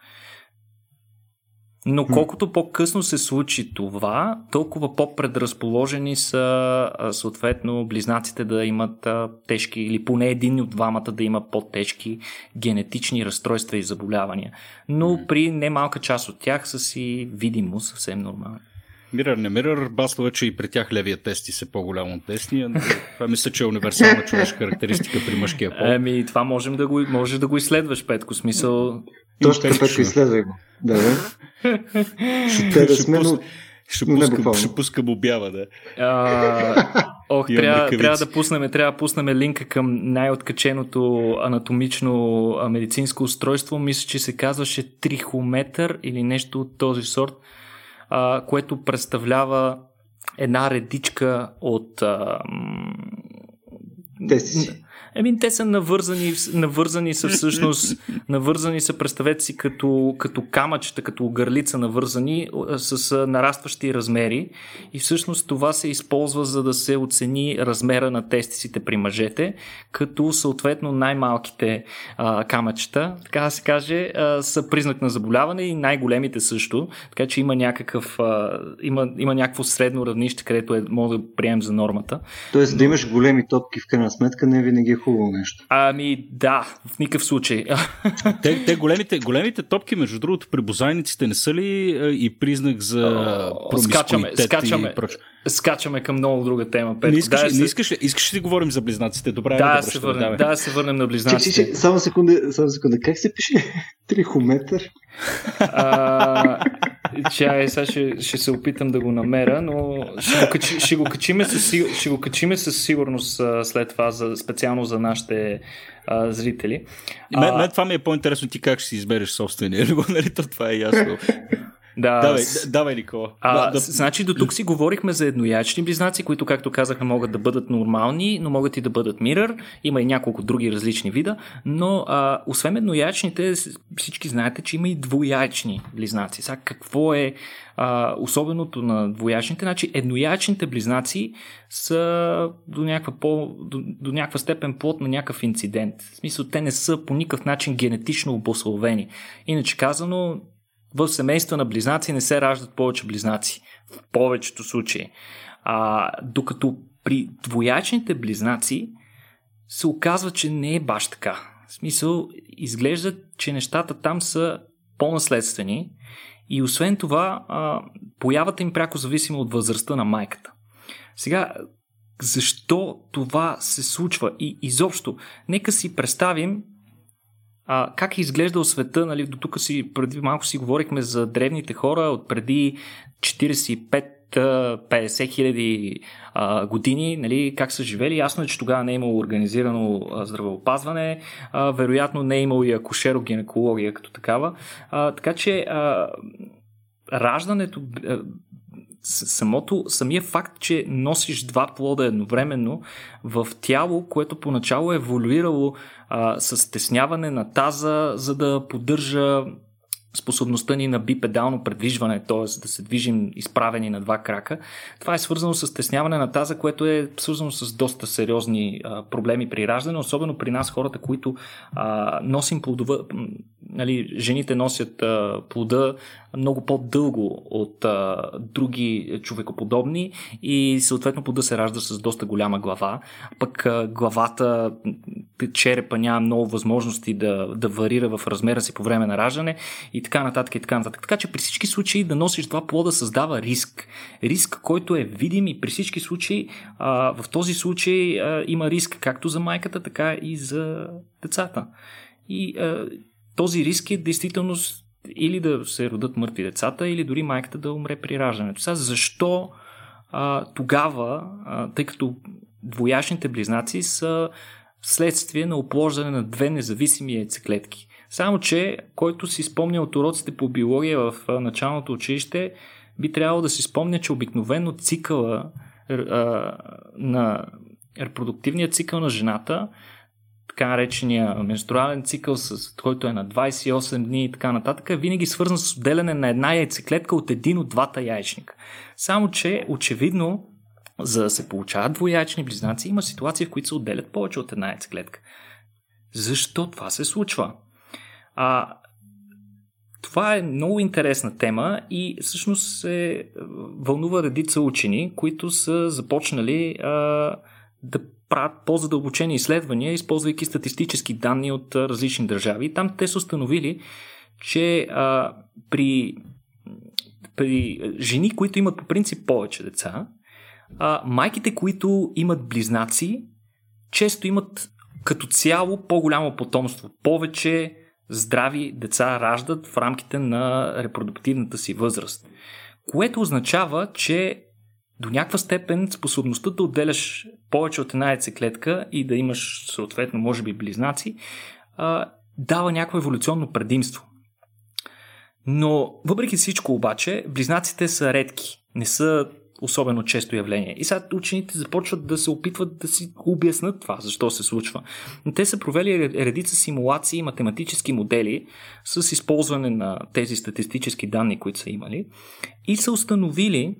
Но колкото по-късно се случи това, толкова по-предразположени са съответно близнаците да имат тежки или поне един от двамата да има по-тежки генетични разстройства и заболявания. Но при немалка част от тях са си видимо съвсем нормални. Мирър, не мирър, басло че и при тях левия тести се по-голям от десния. Това мисля, че е универсална човешка характеристика при мъжкия пол. Еми, това можем да го, може да го изследваш, Петко. Смисъл, точно Петко, изследвай го. Да, да. Ще да сме, но... Ще пускам, ще пускам обява, да. А, ох, трябва, трябва, да пуснем, трябва да пуснем линка към най-откаченото анатомично медицинско устройство. Мисля, че се казваше трихометър или нещо от този сорт, а, което представлява една редичка от а, Теси. Еми, те са навързани, навързани са всъщност, навързани са, представете си, като, като камъчета, като гърлица навързани с нарастващи размери и всъщност това се използва за да се оцени размера на тестисите при мъжете, като съответно най-малките а, камъчета, така да се каже, а, са признак на заболяване и най-големите също, така че има някакъв, а, има, има някакво средно равнище, където е, може да приемем за нормата. Тоест да имаш големи топки в крайна сметка не винаги е хубаво нещо. Ами да, в никакъв случай. *laughs* те, те големите, големите топки, между другото, при бозайниците не са ли и признак за скачаме, скачаме, и скачаме към много друга тема. Петко. Не искаш, да, не искаш, ли, искаш ли да говорим за близнаците? Добре, да, да, се върнем, да, се върнем на близнаците. Че, че, само секунда, само секунда. Как се пише? *laughs* Трихометър? А, Чай, сега ще, ще се опитам да го намеря, но ще го, качи, ще го, качиме, със, ще го качиме със сигурност след това, за, специално за нашите а, зрители. Мен, мен това ми е по-интересно ти как ще си избереш собствения, *laughs* нали? Това е ясно. Да, давай, давай Никола. А, да, Значи до тук си говорихме за едноячни близнаци, които, както казахме, могат да бъдат нормални, но могат и да бъдат мирър. Има и няколко други различни вида, но а, освен едноячните, всички знаете, че има и двоячни близнаци. Сега какво е а, особеното на двоячните? Значи едноячните близнаци са до някаква, по, до, до някаква степен плод на някакъв инцидент. В смисъл, те не са по никакъв начин генетично обословени. Иначе казано, в семейства на близнаци не се раждат повече близнаци. В повечето случаи. А, докато при двоячните близнаци се оказва, че не е баш така. В смисъл, изглежда, че нещата там са по-наследствени и освен това, а, появата им пряко зависима от възрастта на майката. Сега, защо това се случва? И изобщо, нека си представим а, как е изглеждал света, нали, до тук си, преди малко си говорихме за древните хора от преди 45 50 хиляди години, нали, как са живели. Ясно е, че тогава не е имало организирано а, здравеопазване, а, вероятно не е имало и акушерогинекология като такава. А, така че а, раждането, а, самото, самия факт, че носиш два плода едновременно в тяло, което поначало е еволюирало а, с стесняване на таза, за да поддържа способността ни на бипедално предвижване, т.е. да се движим изправени на два крака. Това е свързано с стесняване на таза, което е свързано с доста сериозни а, проблеми при раждане, особено при нас хората, които а, носим плодова, нали, жените носят а, плода много по-дълго от а, други човекоподобни и съответно плода се ражда с доста голяма глава. Пък а, главата, черепа няма много възможности да, да варира в размера си по време на раждане и така нататък и така нататък. Така че при всички случаи да носиш два плода създава риск. Риск, който е видим и при всички случаи а, в този случай а, има риск както за майката, така и за децата. И а, този риск е действително или да се родат мъртви децата, или дори майката да умре при раждането. Сега защо а, тогава, а, тъй като двояшните близнаци са следствие на оплождане на две независими яйцеклетки. Само, че който си спомня от уроците по биология в началното училище, би трябвало да си спомня, че обикновено цикъла а, на репродуктивният цикъл на жената така наречения менструален цикъл, с, който е на 28 дни и така нататък, е винаги свързан с отделяне на една яйцеклетка от един от двата яйчника. Само, че очевидно, за да се получават двоячни близнаци, има ситуации, в които се отделят повече от една яйцеклетка. Защо това се случва? А, това е много интересна тема и всъщност се вълнува редица учени, които са започнали а, да правят по-задълбочени изследвания, използвайки статистически данни от различни държави. Там те са установили, че а, при, при жени, които имат по принцип повече деца, а, майките, които имат близнаци, често имат като цяло по-голямо потомство. Повече здрави деца раждат в рамките на репродуктивната си възраст. Което означава, че до някаква степен способността да отделяш повече от една яйцеклетка и да имаш съответно, може би, близнаци, а, дава някакво еволюционно предимство. Но въпреки всичко обаче, близнаците са редки, не са особено често явление. И сега учените започват да се опитват да си обяснат това, защо се случва. Те са провели редица симулации и математически модели с използване на тези статистически данни, които са имали и са установили,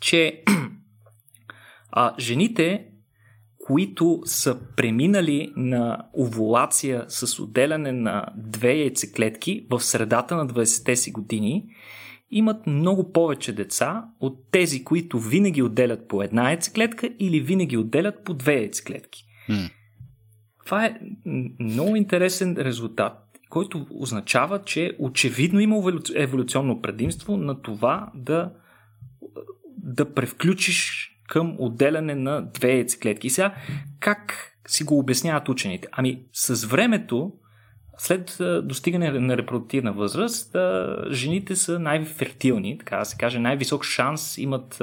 че *clears throat* а, жените, които са преминали на овулация с отделяне на две яйцеклетки в средата на 20-те си години, имат много повече деца от тези, които винаги отделят по една яйцеклетка или винаги отделят по две яйцеклетки. Mm. Това е много интересен резултат, който означава, че очевидно има еволюционно предимство на това да да превключиш към отделяне на две яйцеклетки. И сега, как си го обясняват учените? Ами, с времето, след достигане на репродуктивна възраст, жените са най-фертилни, така да се каже, най-висок шанс имат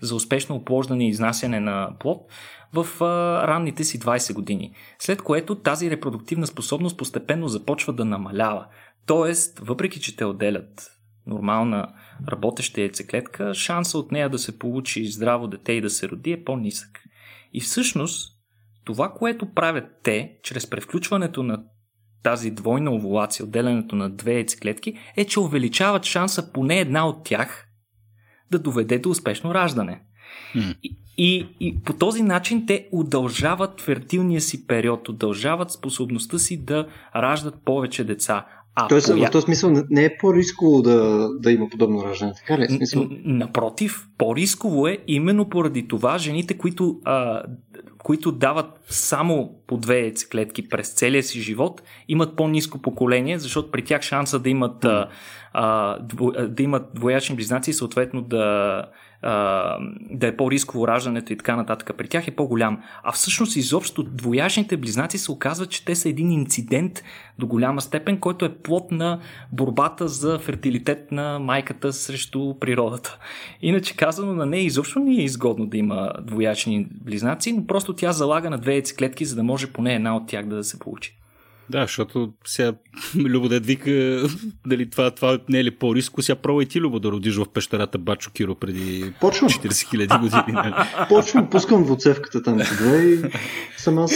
за успешно оплождане и изнасяне на плод в ранните си 20 години. След което тази репродуктивна способност постепенно започва да намалява. Тоест, въпреки че те отделят нормална работеща яйцеклетка, шанса от нея да се получи здраво дете и да се роди е по-нисък. И всъщност, това, което правят те, чрез превключването на тази двойна овулация, отделянето на две яйцеклетки, е, че увеличават шанса поне една от тях да доведе до успешно раждане. Mm. И, и, и по този начин те удължават фертилния си период, удължават способността си да раждат повече деца. А, Тоест, коя... в този смисъл не е по-рисково да, да има подобно раждане, така ли? Е смисъл? Напротив, по-рисково е именно поради това жените, които, а, които дават само по две яйцеклетки през целия си живот, имат по-низко поколение, защото при тях шанса да имат, а, а, да имат двоячни близнаци и съответно да да е по-рисково раждането и така нататък, при тях е по-голям. А всъщност изобщо двояжните близнаци се оказва, че те са един инцидент до голяма степен, който е плод на борбата за фертилитет на майката срещу природата. Иначе казано, на нея изобщо не е изгодно да има двоячни близнаци, но просто тя залага на две яйцеклетки, за да може поне една от тях да се получи. Да, защото сега *laughs* Любодет вика *laughs* дали това, това не е ли по-риско, сега пробвай ти Любо да родиш в пещерата Бачо Киро преди Почвам. 40 хиляди години. Нали? *laughs* Почвам, пускам воцевката там по две и съм аз.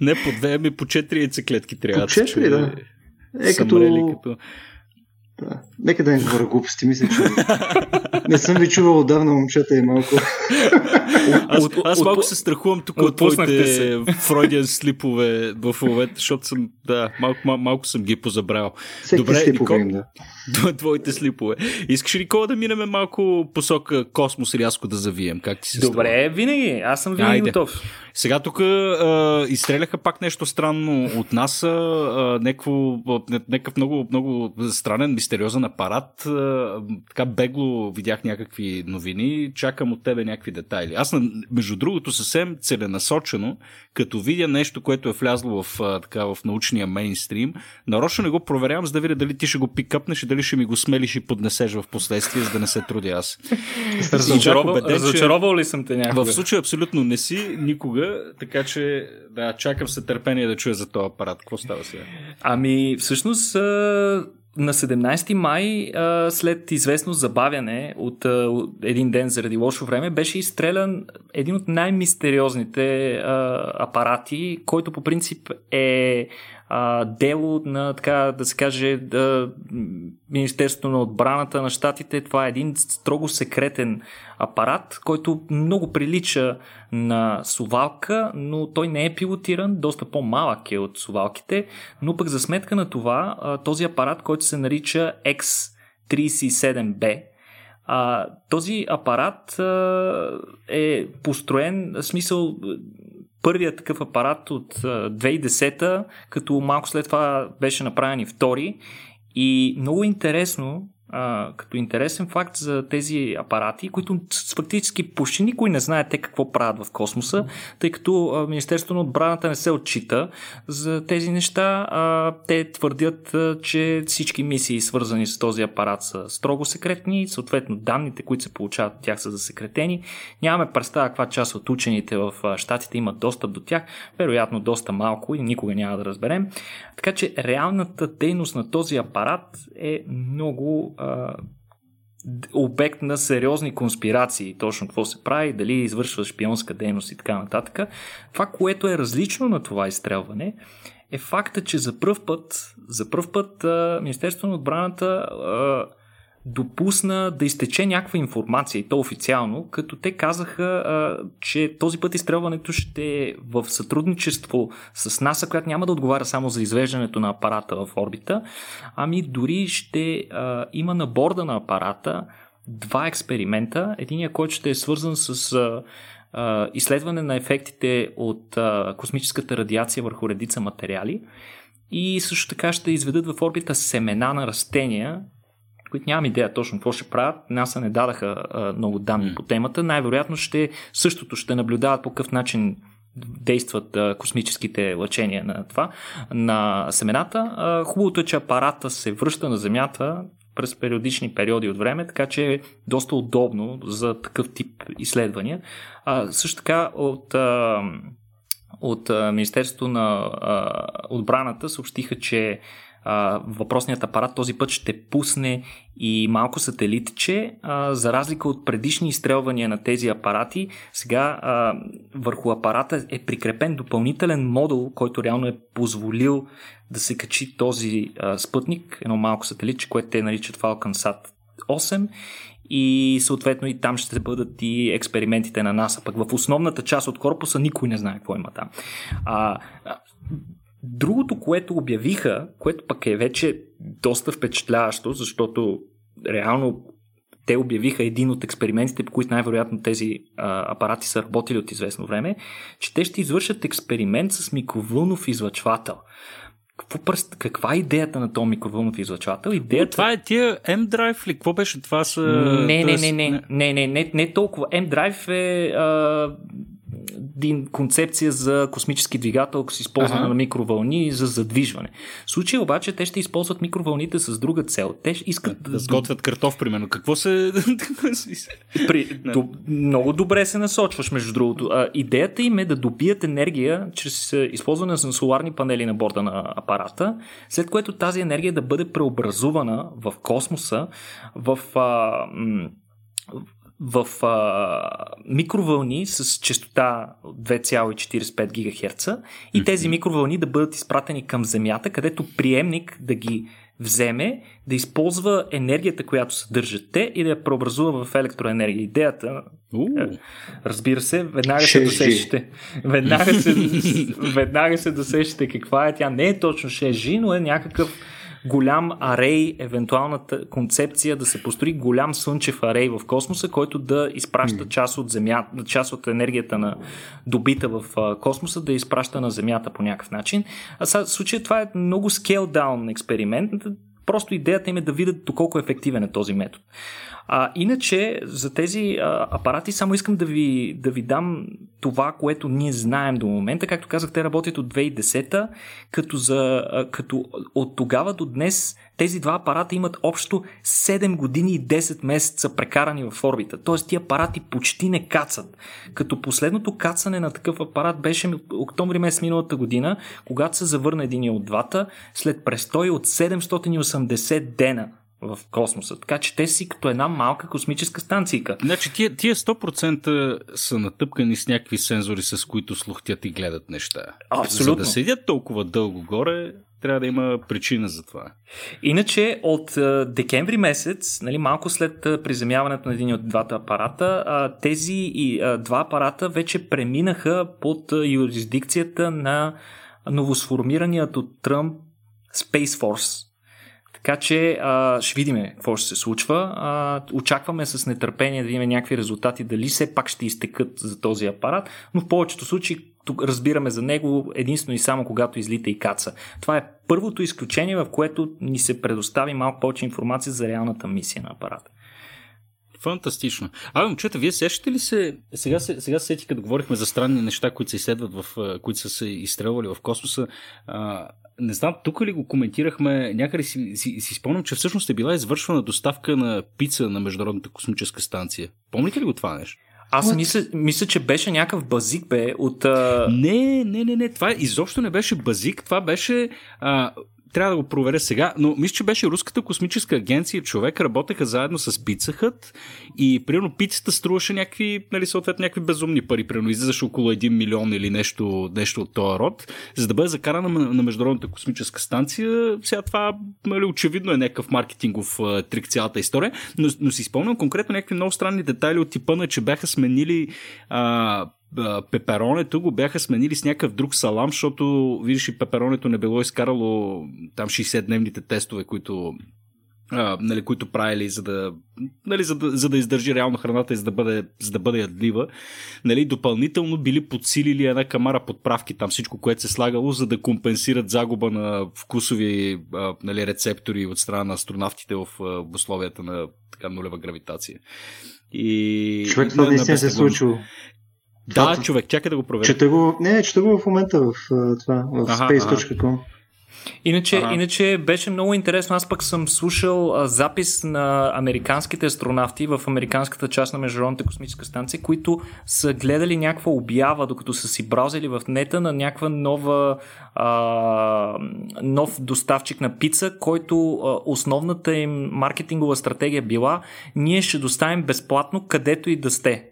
Не по две, ами по четири яйцеклетки трябва. По четири, да. Е, като... като... Да. Нека да не говоря глупости, мисля, че не съм ви чувал отдавна момчета и малко. аз, аз малко се страхувам тук от твоите се. фройдиан слипове в момента, защото съм, да, малко, мал, малко съм ги позабрал. Всеки Добре, слипове, Никол, да. Твоите слипове. Искаш ли Никола да минем малко посока космос рязко да завием? Как ти се Добре, струва? винаги. Аз съм винаги Айде. готов. Сега тук изстреляха пак нещо странно от нас, някакъв много, много странен, мистериозен апарат. А, така бегло видях някакви новини, чакам от тебе някакви детайли. Аз, между другото, съвсем целенасочено, като видя нещо, което е влязло в, така, в научния мейнстрим, нарочно не го проверявам, за да видя дали ти ще го пикъпнеш и дали ще ми го смелиш и поднесеш в последствие, за да не се трудя аз. *laughs* Разочаровал ли съм те някога? В случая абсолютно не си, никога, така че да, чакам се търпение да чуя за този апарат. Какво става сега? Ами, всъщност на 17 май, след известно забавяне от един ден заради лошо време, беше изстрелян един от най-мистериозните апарати, който по принцип е а, дело на, така да се каже, да, Министерството на отбраната на щатите. Това е един строго секретен апарат, който много прилича на сувалка, но той не е пилотиран, доста по-малък е от сувалките, но пък за сметка на това, този апарат, който се нарича X37B, а, този апарат а, е построен, в смисъл, първият такъв апарат от 2010-та, като малко след това беше направен и втори. И много интересно, като интересен факт за тези апарати, които фактически почти никой не знае те какво правят в космоса, тъй като Министерството на отбраната не се отчита за тези неща. А, те твърдят, че всички мисии, свързани с този апарат, са строго секретни, съответно данните, които се получават от тях са засекретени. Нямаме представа каква част от учените в щатите имат достъп до тях, вероятно доста малко и никога няма да разберем. Така че реалната дейност на този апарат е много а, обект на сериозни конспирации, точно какво се прави, дали извършва шпионска дейност и така нататък. Това, което е различно на това изстрелване, е факта, че за първ път, за първ път Министерството на отбраната а, допусна да изтече някаква информация и то официално, като те казаха, че този път изстрелването ще е в сътрудничество с НАСА, която няма да отговаря само за извеждането на апарата в орбита, ами дори ще има на борда на апарата два експеримента. Единия, който ще е свързан с изследване на ефектите от космическата радиация върху редица материали и също така ще изведат в орбита семена на растения, които нямам идея точно какво ще правят. НАСА не дадаха а, много данни mm. по темата. Най-вероятно ще същото ще наблюдават по какъв начин действат а, космическите лъчения на това, на семената. А, хубавото е, че апарата се връща на Земята през периодични периоди от време, така че е доста удобно за такъв тип изследвания. А, също така от от Министерството на отбраната съобщиха, че въпросният апарат този път ще пусне и малко сателитче, а, за разлика от предишни изстрелвания на тези апарати, сега а, върху апарата е прикрепен допълнителен модул, който реално е позволил да се качи този а, спътник, едно малко сателитче, което те наричат Falcon 8 и съответно и там ще бъдат и експериментите на НАСА. Пък в основната част от корпуса никой не знае какво има там. А, Другото, което обявиха, което пък е вече доста впечатляващо, защото реално те обявиха един от експериментите, по които най-вероятно тези а, апарати са работили от известно време, че те ще извършат експеримент с микровълнов излъчвател. Какво пръст, каква е идеята на този микровълнов излъчвател? Идеята... Това е тия M-Drive ли? Какво беше това? Са... Не, не, е не, не, не, не, не, не толкова. M-Drive е а, един концепция за космически двигател с използване ага. на микровълни за задвижване. В случая обаче те ще използват микровълните с друга цел. Те искат да, да сготвят картоф, примерно. Какво се... *laughs* При... до... Много добре се насочваш, между другото. А, идеята им е да добият енергия чрез използване на соларни панели на борда на апарата, след което тази енергия да бъде преобразувана в космоса в а, в а, микровълни с частота 2,45 ГГц и тези микровълни да бъдат изпратени към Земята, където приемник да ги вземе, да енергията, която съдържат те и да я преобразува в електроенергия. Идеята, uh. разбира се, веднага се досещате. Веднага се, *laughs* веднага се досещате каква е тя. Не е точно 6G, но е някакъв голям арей, евентуалната концепция да се построи голям слънчев арей в космоса, който да изпраща част от земя, част от енергията на добита в космоса, да изпраща на Земята по някакъв начин. А в случая това е много down експеримент. Просто идеята им е да видят доколко е ефективен е този метод. А, иначе, за тези а, апарати само искам да ви, да ви дам това, което ние знаем до момента. Както казах, те работят от 2010, като, за, а, като от тогава до днес тези два апарата имат общо 7 години и 10 месеца прекарани в орбита. Тоест, тия апарати почти не кацат. Като последното кацане на такъв апарат беше октомври месец миналата година, когато се завърна един от двата, след престой от 780 дена в космоса. Така че те си като една малка космическа станция. Значи тия, тия 100% са натъпкани с някакви сензори, с които слухтят и гледат неща. Абсолютно. За да седят толкова дълго горе, трябва да има причина за това. Иначе от а, декември месец, нали, малко след а, приземяването на един от двата апарата, а, тези и, два апарата вече преминаха под юрисдикцията на новосформираният от Тръмп Space Force така че а, ще видим какво ще се случва. А, очакваме с нетърпение да видим някакви резултати, дали все пак ще изтекат за този апарат, но в повечето случаи тук разбираме за него единствено и само когато излита и каца. Това е първото изключение, в което ни се предостави малко повече информация за реалната мисия на апарата. Фантастично. А, момчета, вие сещате ли се, сега, сега се сетих, като говорихме за странни неща, които се изследват, в, които са се изстрелвали в космоса, а, не знам, тук ли го коментирахме, някъде си, си, си спомням, че всъщност е била извършвана доставка на пица на Международната космическа станция. Помните ли го това нещо? Аз мисля, мисля, че беше някакъв базик, бе, от... А... Не, не, не, не, това изобщо не беше базик, това беше а, трябва да го проверя сега, но мисля, че беше Руската космическа агенция. Човек работеха заедно с пицахът и примерно пицата струваше някакви, нали, съответно, някакви безумни пари. Примерно излизаше около 1 милион или нещо, нещо от този род, за да бъде закарана на, на Международната космическа станция. Сега това, нали, очевидно е някакъв маркетингов трик цялата история, но, но си спомням конкретно някакви много странни детайли от типа на, че бяха сменили а, пеперонето го бяха сменили с някакъв друг салам, защото, видиш, и пеперонето не било изкарало там 60-дневните тестове, които а, нали, които правили, за да, нали, за, да, за да издържи реално храната и за да бъде, за да бъде ядлива. Нали, допълнително били подсилили една камара подправки, там всичко, което се слагало, за да компенсират загуба на вкусови а, нали, рецептори от страна на астронавтите в, в условията на така нулева гравитация. И... Човек, това наистина се е случило. Да, това, човек, чакай да го проверя. Чета го, не, чета го в момента в това, в ага, space.com. Иначе, ага. иначе беше много интересно. Аз пък съм слушал а, запис на американските астронавти в американската част на Международната космическа станция, които са гледали някаква обява, докато са си браузили в нета на някаква нова а, нов доставчик на пица, който а, основната им маркетингова стратегия била ние ще доставим безплатно където и да сте.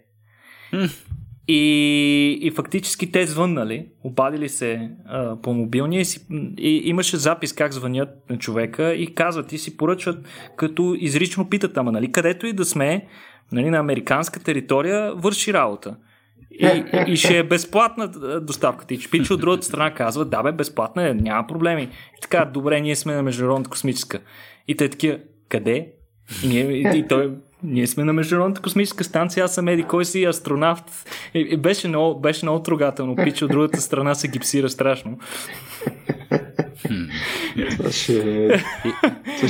И, и фактически те звъннали, обадили се а, по мобилния си, и имаше запис как звънят на човека и казват и си поръчват, като изрично питат, ама нали, където и да сме, нали, на американска територия, върши работа. И, и ще е безплатна доставката. И Чпич от другата страна казва, да бе, безплатна е, няма проблеми. И така, добре, ние сме на Международната космическа. И те такива, къде? И, и той ние сме на Международната космическа станция, аз съм еди кой си астронавт. И, беше, много, беше много трогателно. Пич от другата страна се гипсира страшно. *laughs* Това ще...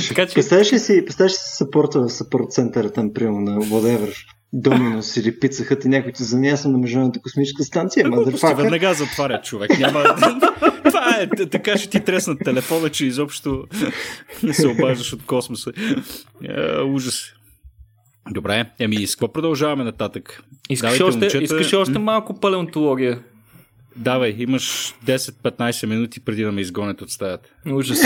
така, че... Представяш ли си, представяш ли си съпорта в съпорт центъра там, приема на whatever, Доминос или Пица Хът и някой ти за съм на Международната космическа станция. Да веднага затваря човек. Няма... *laughs* Това е, така ще ти треснат телефона, че изобщо не се обаждаш от космоса. Uh, ужас. Добре, еми с какво продължаваме нататък? Искаш, Давайте, още, момчета... искаш още малко палеонтология? Давай, имаш 10-15 минути преди да ме изгонят от стаята. Ужас.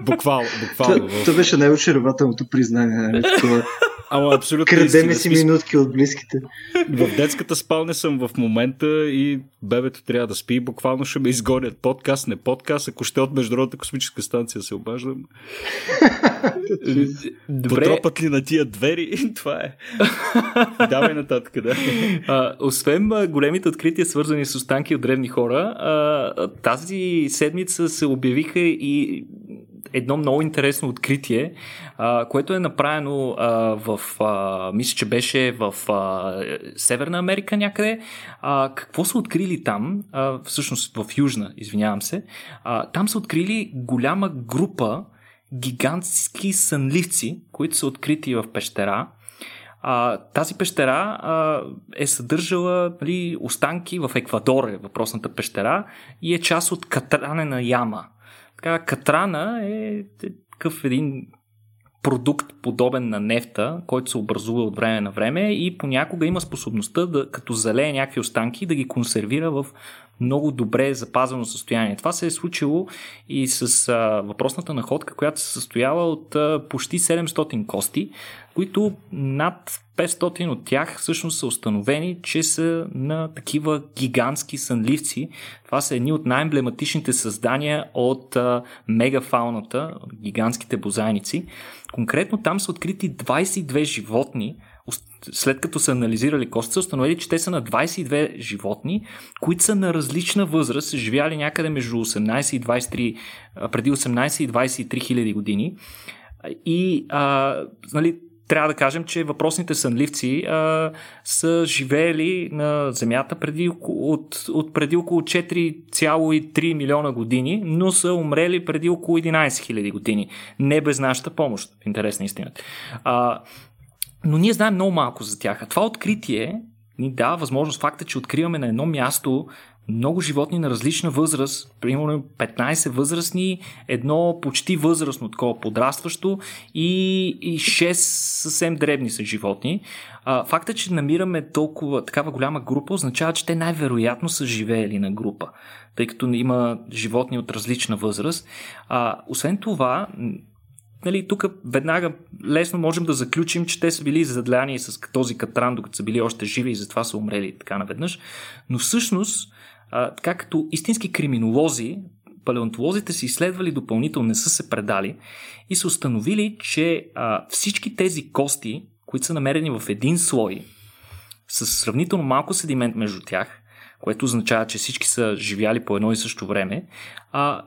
буквално, буквално. Това, това беше най-очарователното признание. Нали? Ама абсолютно. Крадеме си минутки от близките. В детската спалня съм в момента и бебето трябва да спи. Буквално ще ме изгонят. Подкаст, не подкаст. Ако ще от Международната космическа станция се обаждам. Добре. Потропат ли на тия двери? *laughs* Това е. Давай нататък, да. А, освен големите открития, свързани с останки от древни хора, а, тази седмица се обявиха и едно много интересно откритие, а, което е направено а, в, а, мисля, че беше в а, Северна Америка някъде. А, какво са открили там? А, всъщност в Южна, извинявам се. А, там са открили голяма група гигантски сънливци, които са открити в пещера. А, тази пещера а, е съдържала нали, останки в Еквадор, е въпросната пещера, и е част от катранена яма. Така, катрана е такъв един продукт подобен на нефта, който се образува от време на време и понякога има способността да, като залее някакви останки, да ги консервира в много добре запазено състояние. Това се е случило и с а, въпросната находка, която се състояла от а, почти 700 кости, които над 500 от тях всъщност са установени, че са на такива гигантски сънливци. Това са едни от най-емблематичните създания от а, мегафауната, гигантските бозайници. Конкретно там са открити 22 животни, след като са анализирали костите, са установили, че те са на 22 животни, които са на различна възраст, живяли някъде между 18 и 23, преди 18 и 23 хиляди години. И а, нали, трябва да кажем, че въпросните сънливци а, са живеели на Земята преди, от, от преди около 4,3 милиона години, но са умрели преди около 11 000 години. Не без нашата помощ, интересна истината. А, но ние знаем много малко за тях. А това откритие ни дава възможност факта, че откриваме на едно място много животни на различна възраст, примерно 15 възрастни, едно почти възрастно, такова подрастващо и, и 6 съвсем дребни са животни. А, факта, че намираме толкова такава голяма група, означава, че те най-вероятно са живеели на група, тъй като има животни от различна възраст. А, освен това, нали, тук веднага лесно можем да заключим, че те са били задляни с този катран, докато са били още живи и затова са умрели така наведнъж. Но всъщност, а, така като истински криминолози, палеонтолозите са изследвали допълнително, не са се предали и са установили, че а, всички тези кости, които са намерени в един слой, с сравнително малко седимент между тях, което означава, че всички са живяли по едно и също време, а,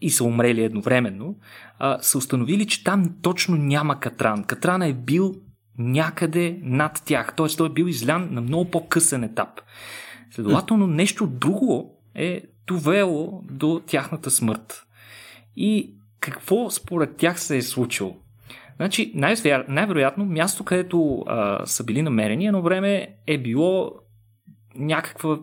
и са умрели едновременно, а, са установили, че там точно няма катран. Катран е бил някъде над тях, т.е. той е бил излян на много по-късен етап. Следователно, нещо друго е довело до тяхната смърт. И какво според тях се е случило? Значи, най-вероятно, място, където а, са били намерени, едно време е било някаква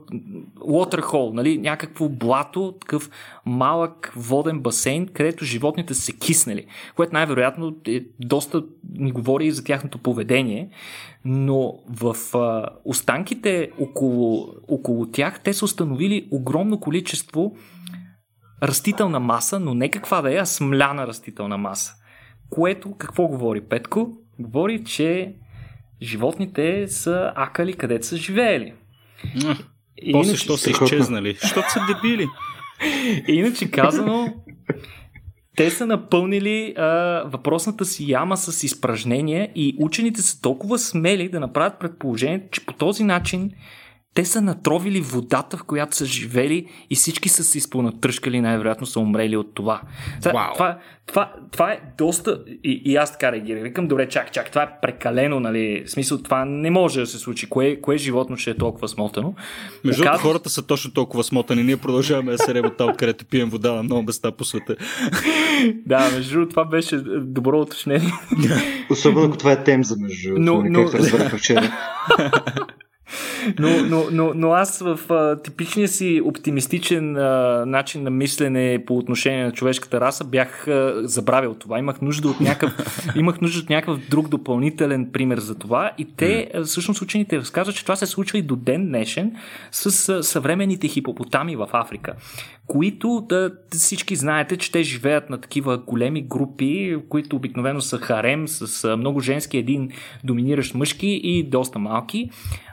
waterhole, нали, някакво блато, такъв малък воден басейн, където животните са се киснали, което най-вероятно е доста ни говори и за тяхното поведение, но в а, останките около, около тях те са установили огромно количество растителна маса, но не каква да е, а смляна растителна маса. Което какво говори Петко? Говори, че животните са акали където са живеели. И После, що са изчезнали? Защото са дебили. Иначе казано, те са напълнили а, въпросната си яма с изпражнения и учените са толкова смели да направят предположение, че по този начин те са натровили водата, в която са живели и всички са се изпонатръшкали, най-вероятно са умрели от това. Wow. Това, това, това е доста... И, и аз така реагирам. Викам, добре, чак, чак, това е прекалено, нали? В смисъл, това не може да се случи. Кое, кое животно ще е толкова смотано? Между другото, хората са точно толкова смотани. Ние продължаваме да се ребо там, където пием вода на много места по света. да, между другото, това беше добро уточнение. Особено ако това е темза, между другото. Но, но... Както разбрах вчера. *laughs* но, но, но, но аз в а, типичния си оптимистичен а, начин на мислене по отношение на човешката раса бях а, забравил това. Имах нужда от някакъв, *laughs* имах нужда от някакъв друг допълнителен пример за това. И те, а, всъщност учените разказват, че това се случва и до ден днешен с а, съвременните хипопотами в Африка които да, всички знаете, че те живеят на такива големи групи, които обикновено са харем с много женски, един доминиращ мъжки и доста малки.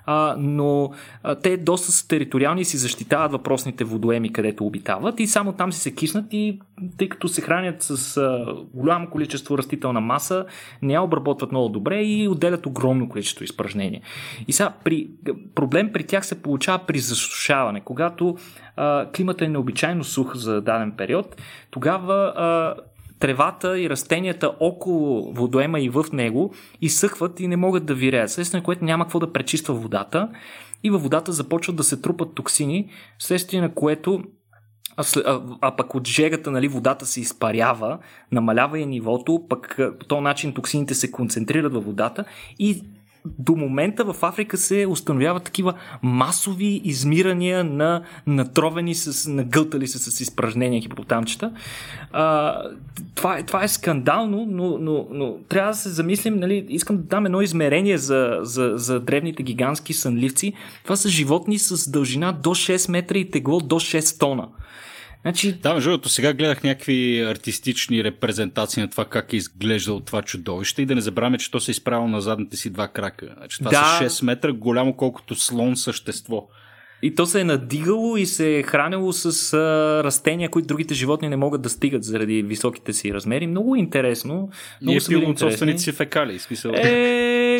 А, но а, те доста са териториални и си защитават въпросните водоеми, където обитават и само там си се киснат и тъй като се хранят с а, голямо количество растителна маса, не я обработват много добре и отделят огромно количество изпражнения. И сега при, проблем при тях се получава при засушаване, когато а, климата е необичайно сух за даден период, тогава а, тревата и растенията около водоема и в него изсъхват и не могат да виреят. Следствие, което няма какво да пречиства водата и във водата започват да се трупат токсини, следствие на което а, а, а пък от жегата нали, водата се изпарява, намалява и нивото, пък по този начин токсините се концентрират във водата и до момента в Африка се установяват такива масови измирания на натровени с, нагълтали се с изпражнения хипотамчета. А, това, е, това е скандално, но, но, но трябва да се замислим, нали, искам да дам едно измерение за, за, за древните гигантски сънливци. Това са животни с дължина до 6 метра и тегло до 6 тона. Значи... Да, между другото, сега гледах някакви артистични репрезентации на това как е изглеждало това чудовище и да не забравяме, че то се е изправило на задните си два крака. Значи, това да. са 6 метра, голямо колкото слон същество. И то се е надигало и се е хранило с а, растения, които другите животни не могат да стигат заради високите си размери. Много интересно. Много Ние е пил от собствените си фекали. Смисъл. Е.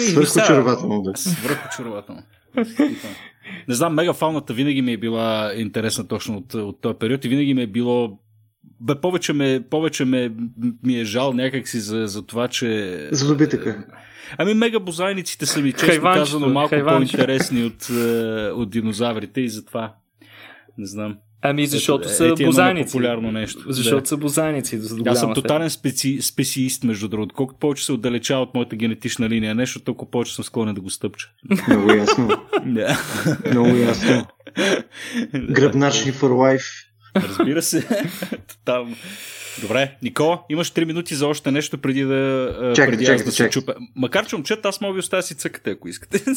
Да. Свърхочарователно. *laughs* Не знам, мегафауната винаги ми е била интересна точно от, от този период и винаги ми е било бе, повече, ме, повече ме, ми е жал някакси за, за това, че... За добитъка. Ами мегабозайниците са ми често казано малко по-интересни от, е, от динозаврите и затова не знам. Ами защото са е, бозайници. популярно нещо. Защото да. са бозайници. Аз съм тотален специ, специист, между другото. Колкото повече се отдалечава от моята генетична линия нещо, толкова повече съм склонен да го стъпча. Много ясно. да. Много ясно. Гръбначни for life. Разбира се. Тотално. Добре, Никола, имаш 3 минути за още нещо преди да, чакай, преди чакай, да се чупя. Макар че момчет, аз мога ви оставя си цъкате, ако искате. *laughs*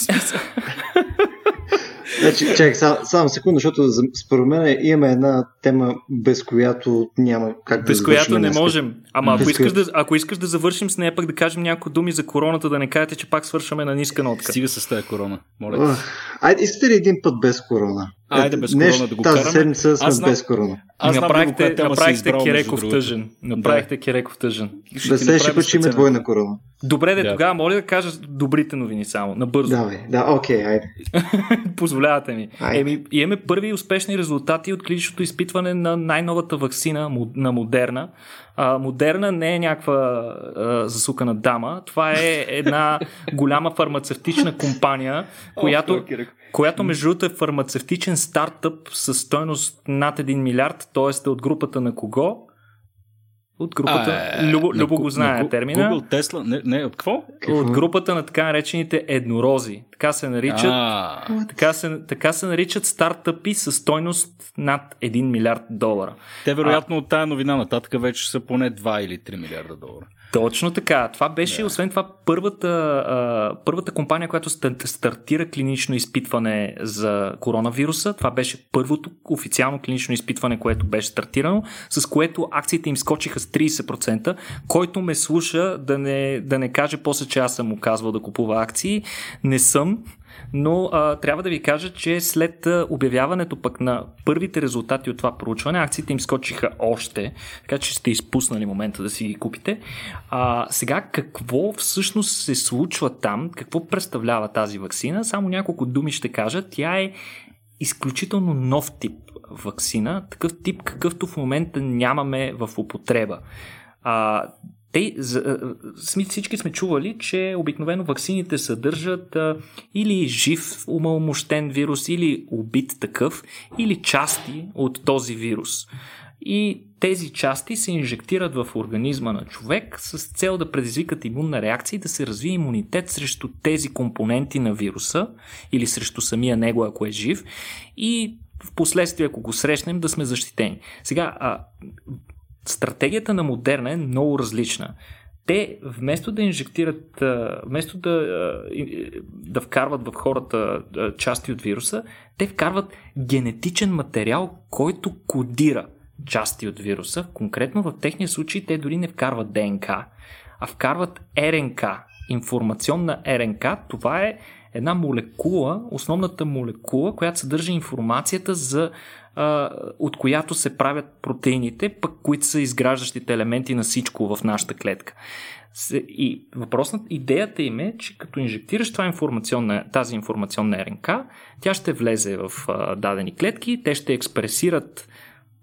Значи, чакай, само, само секунда, защото според мен имаме една тема, без която няма как без да Без която не можем. Ама ако искаш, да, ако искаш да завършим с нея, пък да кажем някои думи за короната, да не кажете, че пак свършваме на ниска нотка. Стига с тази корона, моля. Айде, искате ли един път без корона? Айде без корона Нещо, да го тази караме. Тази седмица сме без корона. Аз направихте, направихте Киреков тъжен. Направихте да. Киреков тъжен. Да следващия път ще има двойна корона. Добре, де, да. тогава моля да кажа добрите новини само, набързо. Да, да, окей, okay, айде. *laughs* Позволявате ми. Айде. Еми, имаме първи успешни резултати от клиничното изпитване на най-новата вакцина на Модерна. А, Модерна не е някаква а, засукана дама. Това е една голяма фармацевтична компания, която, която между другото е фармацевтичен стартъп с стойност над 1 милиард, т.е. е от групата на кого? От групата. А, Любо, Любо го знае на, термина. Google, Tesla, не, не, от какво? От групата на така наречените еднорози. Така се наричат, така се, така се наричат стартъпи с стойност над 1 милиард долара. Те вероятно а, от тая новина нататък вече са поне 2 или 3 милиарда долара. Точно така. Това беше, yeah. освен това, първата, а, първата компания, която стартира клинично изпитване за коронавируса. Това беше първото официално клинично изпитване, което беше стартирано, с което акциите им скочиха с 30%. Който ме слуша да не, да не каже после, че аз съм му казвал да купува акции. Не съм но а, трябва да ви кажа, че след обявяването пък на първите резултати от това проучване, акциите им скочиха още, така че сте изпуснали момента да си ги купите. А, сега какво всъщност се случва там, какво представлява тази вакцина, само няколко думи ще кажа. Тя е изключително нов тип вакцина, такъв тип, какъвто в момента нямаме в употреба. А, те, всички сме чували, че обикновено ваксините съдържат а, или жив умалмощен вирус, или убит такъв, или части от този вирус. И тези части се инжектират в организма на човек с цел да предизвикат имунна реакция и да се развие имунитет срещу тези компоненти на вируса или срещу самия него, ако е жив. И в последствие, ако го срещнем, да сме защитени. Сега, а, стратегията на Модерна е много различна. Те вместо да инжектират, вместо да, да вкарват в хората части от вируса, те вкарват генетичен материал, който кодира части от вируса. Конкретно в техния случай те дори не вкарват ДНК, а вкарват РНК, информационна РНК. Това е една молекула, основната молекула, която съдържа информацията за от която се правят протеините, пък които са изграждащите елементи на всичко в нашата клетка. И въпросната идеята им е, че като инжектираш това информационна, тази информационна РНК, тя ще влезе в дадени клетки, те ще експресират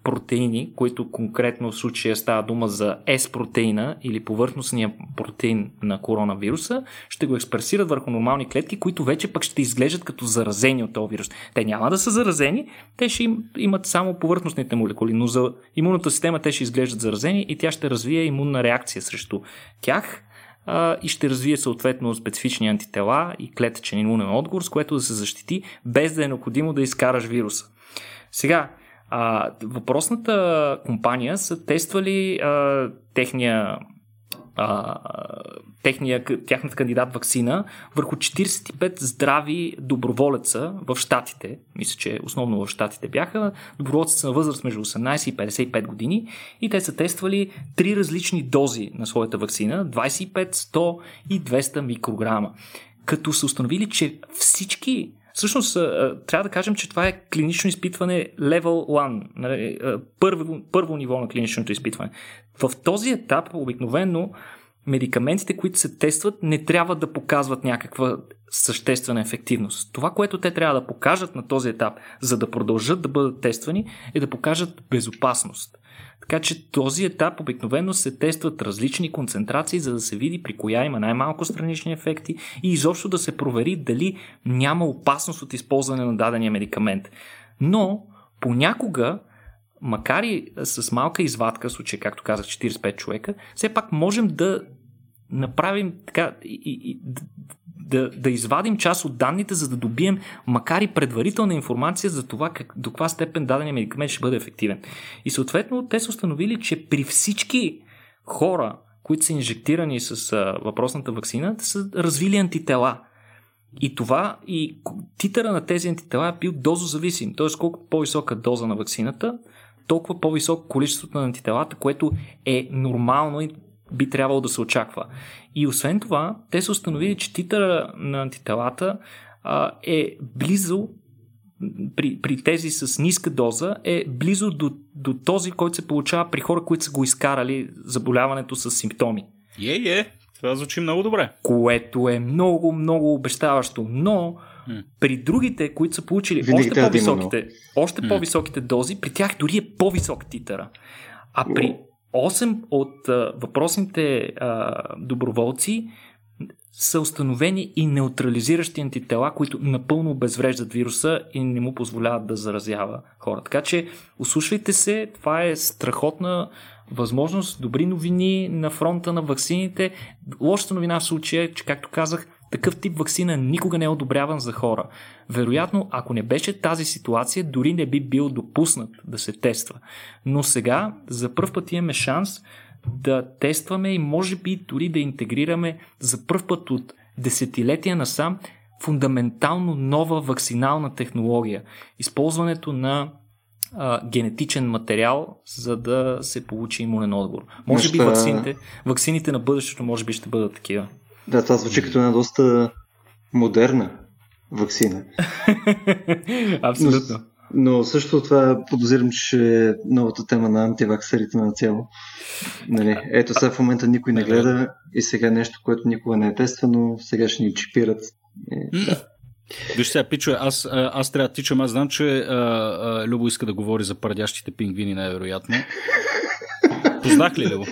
протеини, които конкретно в случая става дума за S-протеина или повърхностния протеин на коронавируса, ще го експресират върху нормални клетки, които вече пък ще изглеждат като заразени от този вирус. Те няма да са заразени, те ще им, имат само повърхностните молекули, но за имунната система те ще изглеждат заразени и тя ще развие имунна реакция срещу тях и ще развие съответно специфични антитела и клетъчен имунен отговор, с което да се защити, без да е необходимо да изкараш вируса. Сега, а, въпросната компания са тествали а, техния а, техния, тяхната кандидат вакцина върху 45 здрави доброволеца в Штатите. Мисля, че основно в Штатите бяха. Доброволци са на възраст между 18 и 55 години и те са тествали три различни дози на своята вакцина 25, 100 и 200 микрограма. Като са установили, че всички Всъщност, трябва да кажем, че това е клинично изпитване level 1, нали, първо, първо ниво на клиничното изпитване. В този етап, обикновено, медикаментите, които се тестват, не трябва да показват някаква съществена ефективност. Това, което те трябва да покажат на този етап, за да продължат да бъдат тествани, е да покажат безопасност. Така че този етап обикновено се тестват различни концентрации, за да се види при коя има най-малко странични ефекти и изобщо да се провери дали няма опасност от използване на дадения медикамент. Но понякога макар и с малка извадка, случай, както казах, 45 човека, все пак можем да направим така и, и, да, да извадим част от данните, за да добием, макар и предварителна информация за това как, до каква степен дадения медикамент ще бъде ефективен. И съответно те са установили, че при всички хора, които са инжектирани с а, въпросната вакцина, са развили антитела. И това, и титъра на тези антитела е бил дозозависим. Т.е. колко по-висока доза на вакцината, толкова по-високо количеството на антителата, което е нормално и би трябвало да се очаква. И освен това, те са установили, че титъра на антителата а, е близо при, при тези с ниска доза е близо до, до този, който се получава при хора, които са го изкарали заболяването с симптоми. Е, е, това звучи много добре. Което е много, много обещаващо. Но mm. при другите, които са получили Винаги още по-високите, още mm. по-високите дози, при тях дори е по-висок титъра. А при 8 от а, въпросните а, доброволци са установени и неутрализиращи антитела, които напълно обезвреждат вируса и не му позволяват да заразява хора. Така че, услушайте се, това е страхотна възможност, добри новини на фронта на ваксините. Лошата новина в случая е, че, както казах, такъв тип вакцина никога не е одобряван за хора. Вероятно, ако не беше тази ситуация, дори не би бил допуснат да се тества. Но сега, за първ път имаме шанс да тестваме и може би дори да интегрираме за първ път от десетилетия насам фундаментално нова вакцинална технология. Използването на а, генетичен материал, за да се получи имунен отговор. Може би вакцините, вакцините на бъдещето може би ще бъдат такива. Да, това звучи като една доста модерна вакцина. *laughs* Абсолютно. Но, но също това подозирам, че е новата тема на антиваксерите на цяло. Нали, ето сега в момента никой не гледа и сега нещо, което никога не е тествано, сега ще ни чипират. И, да. Виж сега, пичо, аз, аз трябва да тичам. Аз знам, че а, а, Любо иска да говори за пардящите пингвини, най-вероятно. *laughs* Познах ли Любо?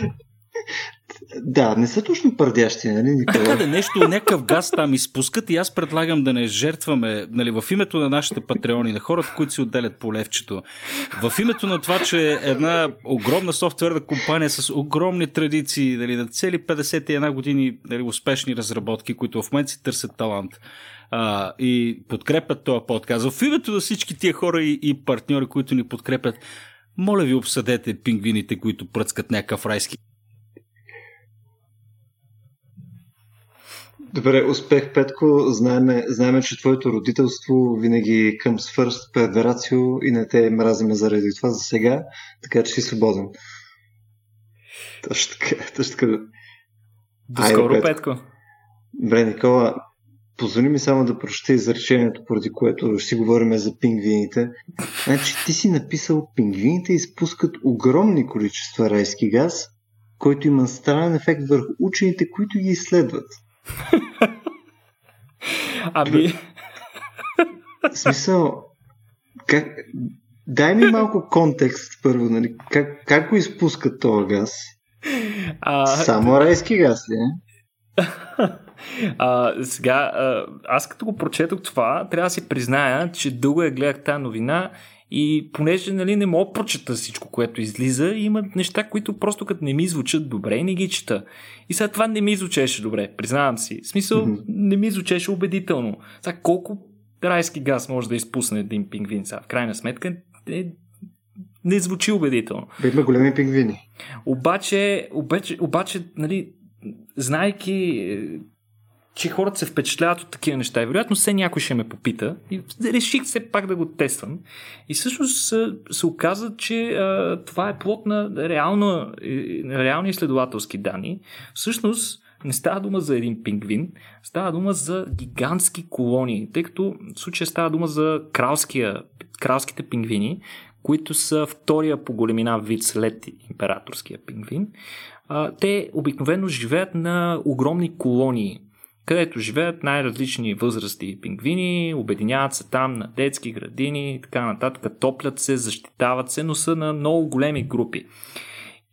Да, не са точно пърдящи, нали, *laughs* Никола? Така да нещо, някакъв газ там изпускат и аз предлагам да не жертваме, нали, в името на нашите патреони, на хората, които си отделят по левчето, в името на това, че една огромна софтуерна компания с огромни традиции, нали, на цели 51 години нали, успешни разработки, които в момента си търсят талант, а, и подкрепят този подкаст. В името на всички тия хора и, и партньори, които ни подкрепят, моля ви обсъдете пингвините, които пръскат някакъв райски Добре, успех, Петко. Знаеме, знаеме, че твоето родителство винаги към свърст федерацио и не те мразиме заради това за сега, така че си свободен. Точно така, точно така. До скоро, Петко. Петко. Добре, Никола, позволи ми само да прочета изречението, поради което ще си говорим за пингвините. Значи ти си написал, пингвините изпускат огромни количества райски газ, който има странен ефект върху учените, които ги изследват. *laughs* Ами... В смисъл, как... дай ми малко контекст първо, нали? Как, как го изпускат този газ? А... Само райски газ ли? *laughs* А, сега, аз като го прочетох това, трябва да си призная, че дълго я гледах тази новина и понеже нали, не мога прочета всичко, което излиза, има неща, които просто като не ми звучат добре не ги чета. И сега това не ми звучеше добре, признавам си. В смисъл, mm-hmm. не ми звучеше убедително. Сега колко райски газ може да изпусне един пингвин? Сега, в крайна сметка, е, не звучи убедително. Има големи пингвини. Обаче, обаче, обаче нали, знайки че хората се впечатляват от такива неща. И вероятно все някой ще ме попита. И реших все пак да го тествам. И всъщност се оказа, че а, това е плод на реално, реални изследователски данни. Всъщност не става дума за един пингвин, става дума за гигантски колонии, тъй като в случая става дума за кралския, кралските пингвини, които са втория по големина вид след императорския пингвин. А, те обикновено живеят на огромни колонии където живеят най-различни възрасти пингвини, обединяват се там на детски градини и така нататък, топлят се, защитават се, но са на много големи групи.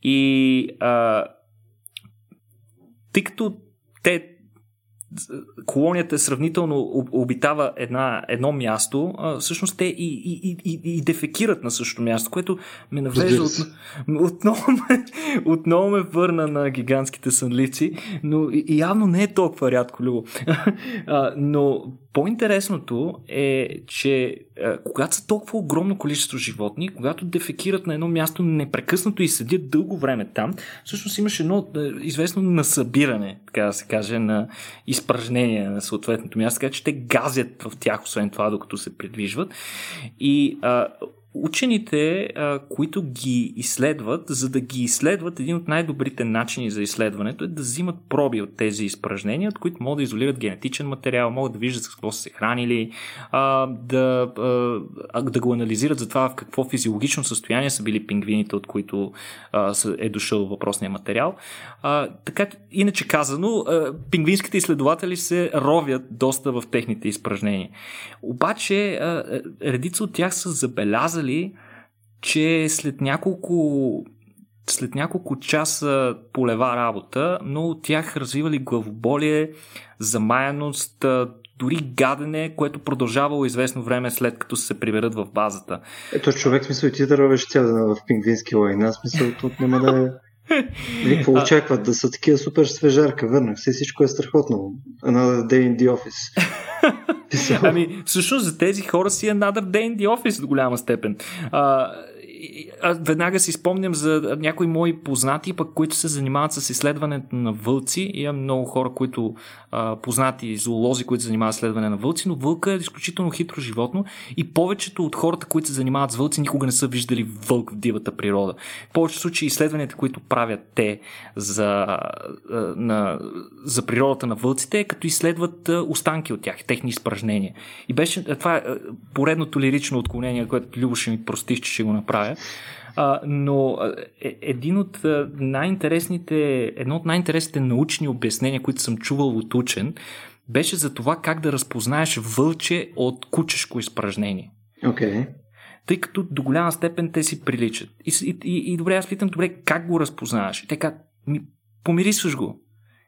И а, тъй като те колонията сравнително обитава една, едно място, а, всъщност те и, и, и, и дефекират на същото място, което ме навежда от, *laughs* отново, ме, отново ме върна на гигантските сънливци, но явно не е толкова рядко, Любо. *laughs* а, но по-интересното е, че а, когато са толкова огромно количество животни, когато дефекират на едно място непрекъснато и седят дълго време там, всъщност имаш едно а, известно насъбиране, така да се каже, на изпражнения на съответното място, така че те газят в тях, освен това, докато се придвижват. И а, учените, а, които ги изследват, за да ги изследват, един от най-добрите начини за изследването е да взимат проби от тези изпражнения, от които могат да изолират генетичен материал, могат да виждат с какво са се хранили, а, да, а, да го анализират за това в какво физиологично състояние са били пингвините, от които а, е дошъл въпросния материал. А, така, иначе казано, а, пингвинските изследователи се ровят доста в техните изпражнения. Обаче, а, редица от тях са забелязали казали, че след няколко след няколко часа полева работа, но от тях развивали главоболие, замаяност, дори гадене, което продължавало известно време след като се приберат в базата. Ето човек смисъл и ти да ровеш цял ден в пингвински лайна, смисъл тут няма да е *laughs* Нали, какво очакват? Да са такива супер свежарка, върнах се, всичко е страхотно. Another day in the office. *laughs* *laughs* ами, всъщност за тези хора си е another day in the office до голяма степен. А, веднага си спомням за някои мои познати, пък, които се занимават с изследването на вълци. Има много хора, които а, познати зоолози, които се занимават с изследване на вълци, но вълка е изключително хитро животно и повечето от хората, които се занимават с вълци, никога не са виждали вълк в дивата природа. В повечето случаи изследванията, които правят те за, на, за природата на вълците, е като изследват останки от тях, техни изпражнения. И беше, това е поредното лирично отклонение, което Любо ще ми простиш, че ще го направя. А, но е, един от най-интересните, едно от най-интересните научни обяснения, които съм чувал от учен, беше за това как да разпознаеш вълче от кучешко изпражнение. Okay. Тъй като до голяма степен те си приличат. И, и, и, и добре, аз питам, добре, как го разпознаваш? И така, ми, помирисваш го.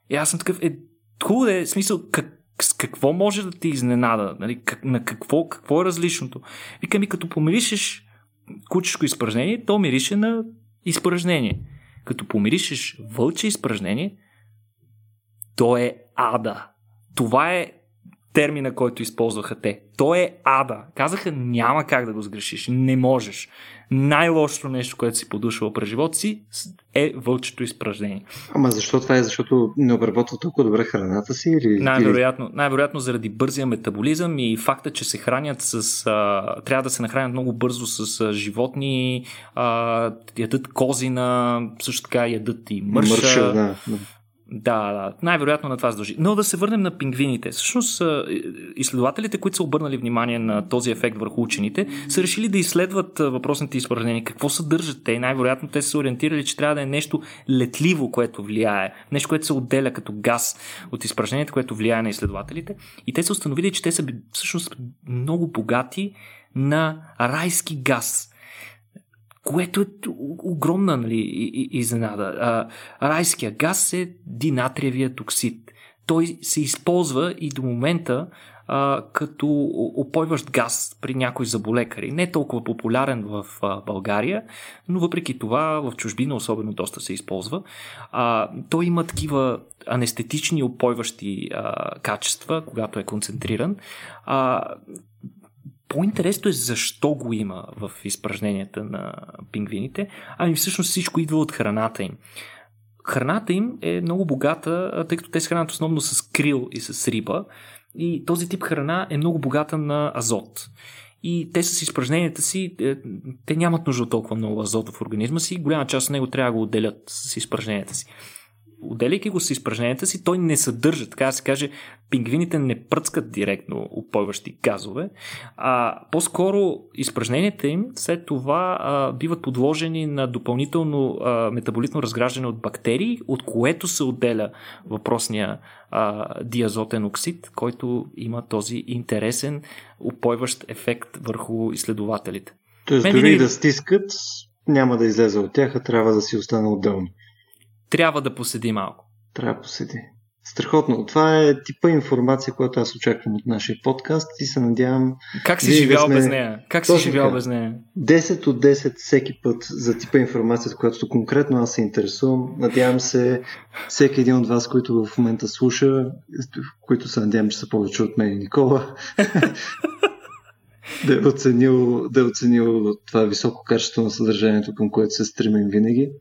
И аз съм такъв, е, хубаво е, смисъл, как, с какво може да ти изненада? Нали? Как, на какво, какво е различното? Вика ми, като помиришеш кучешко изпражнение, то мирише на изпражнение. Като помиришеш вълче изпражнение, то е ада. Това е термина, който използваха те. То е ада. Казаха, няма как да го сгрешиш. Не можеш. Най-лошото нещо, което си подушвал през живота си, е вълчето изпражнение. Ама защо това е? Защото не обработва толкова добре храната си? Или... Най-вероятно, най-вероятно заради бързия метаболизъм и факта, че се хранят с... А, трябва да се нахранят много бързо с а, животни, а, ядат козина, също така ядат и мърша. мърша да. Да, да, най-вероятно на това се дължи. Но да се върнем на пингвините. Всъщност, изследователите, които са обърнали внимание на този ефект върху учените, са решили да изследват въпросните изпражнения. Какво съдържат те? Най-вероятно те са се ориентирали, че трябва да е нещо летливо, което влияе. Нещо, което се отделя като газ от изпражненията, което влияе на изследователите. И те са установили, че те са всъщност много богати на райски газ което е огромна нали, изненада. Райския газ е динатриевия токсид. Той се използва и до момента а, като опойващ газ при някои заболекари. Не е толкова популярен в а, България, но въпреки това в чужбина особено доста се използва. А, той има такива анестетични опойващи а, качества, когато е концентриран. А, по-интересно е защо го има в изпражненията на пингвините. Ами всъщност всичко идва от храната им. Храната им е много богата, тъй като те се хранят основно с крил и с риба. И този тип храна е много богата на азот. И те с изпражненията си, е, те нямат нужда от толкова много азот в организма си. Голяма част от него трябва да го отделят с изпражненията си отделяйки го с изпражненията си, той не съдържа, така да се каже, пингвините не пръскат директно опойващи газове, а по-скоро изпражненията им след това а, биват подложени на допълнително а, метаболитно разграждане от бактерии, от което се отделя въпросния а, диазотен оксид, който има този интересен опойващ ефект върху изследователите. Тоест, Мен дори да стискат, няма да излезе от тях, а трябва да си остане отделно трябва да поседи малко. Трябва да поседи. Страхотно. Това е типа информация, която аз очаквам от нашия подкаст и се надявам. Как си живял сме... без нея? Как си живял без нея? 10 от 10 всеки път за типа информация, която конкретно аз се интересувам. Надявам се всеки един от вас, който в момента слуша, които се надявам, че са повече от мен и Никола, *laughs* да е оценил, да е оценил това високо качество на съдържанието, към което се стремим винаги.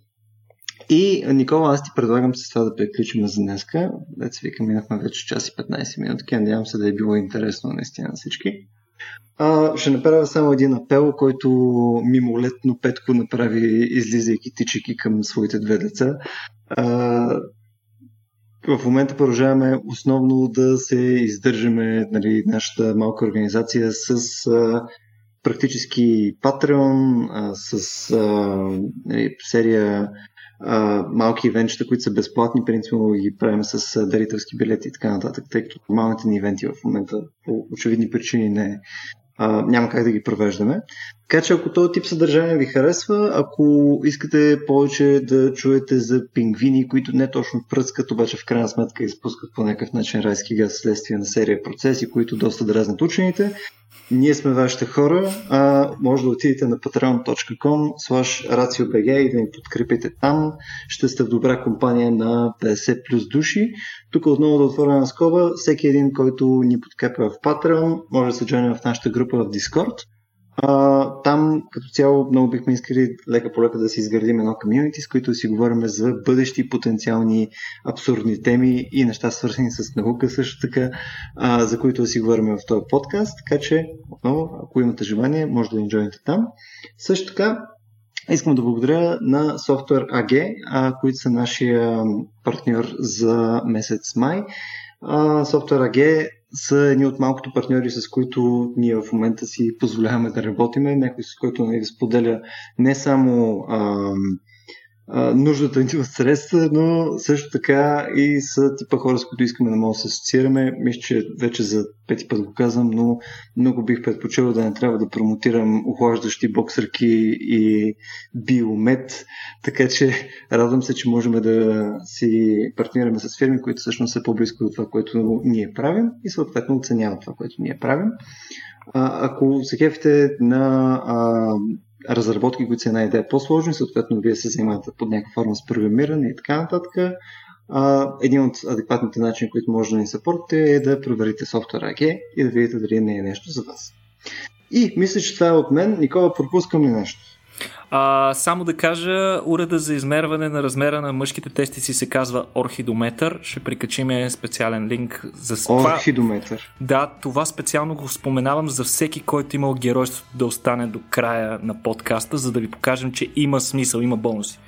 И, Никола, аз ти предлагам с това да приключим за днеска. Деца вика, минахме вече час и 15 минути. Надявам се да е било интересно наистина на всички. А, ще направя само един апел, който мимолетно Петко направи, излизайки тичайки към своите две деца. А, в момента продължаваме основно да се издържаме нали, нашата малка организация с а, практически Patreon, а, с а, нали, серия а, малки ивенчета, които са безплатни, принципно ги правим с дарителски билети и така нататък, тъй като нормалните ни ивенти в момента по очевидни причини не, а, няма как да ги провеждаме. Така че ако този тип съдържание ви харесва, ако искате повече да чуете за пингвини, които не точно пръскат, обаче в крайна сметка изпускат по някакъв начин райски газ следствие на серия процеси, които доста дразнят учените, ние сме вашите хора, а може да отидете на patreon.com slash raciobg и да ни подкрепите там. Ще сте в добра компания на 50 плюс души. Тук отново да отворя на скоба. Всеки един, който ни подкрепя в Patreon, може да се джойне в нашата група в Discord. А, там като цяло много бихме искали лека по лека да си изградим едно комьюнити, с които си говорим за бъдещи потенциални абсурдни теми и неща свързани с наука също така, а, за които си говорим в този подкаст. Така че, отново, ако имате желание, може да ни джойните там. Също така, Искам да благодаря на Software AG, а, които са нашия партньор за месец май. А, Software AG са едни от малкото партньори, с които ние в момента си позволяваме да работиме, някой с който нали, споделя не само нуждата ни от средства, но също така и са типа хора, с които искаме да може да се асоциираме. Мисля, че вече за пети път го казвам, но много бих предпочел да не трябва да промотирам охлаждащи боксърки и биомет, така че радвам се, че можем да си партнираме с фирми, които всъщност са по-близко до това, което ние правим и съответно оценяват това, което ние правим. А, ако се кефите на а, разработки, които са една идея по-сложни, съответно вие се занимавате под някаква форма с програмиране и така нататък. А, един от адекватните начини, които може да ни съпортите е да проверите софтуера AG и да видите дали не е нещо за вас. И мисля, че това е от мен. Никола, пропускам ли нещо? А, само да кажа, уреда за измерване на размера на мъжките тестици се казва орхидометър. Ще прикачим специален линк за това. Орхидометър. Да, това специално го споменавам за всеки, който имал геройството да остане до края на подкаста, за да ви покажем, че има смисъл, има бонуси.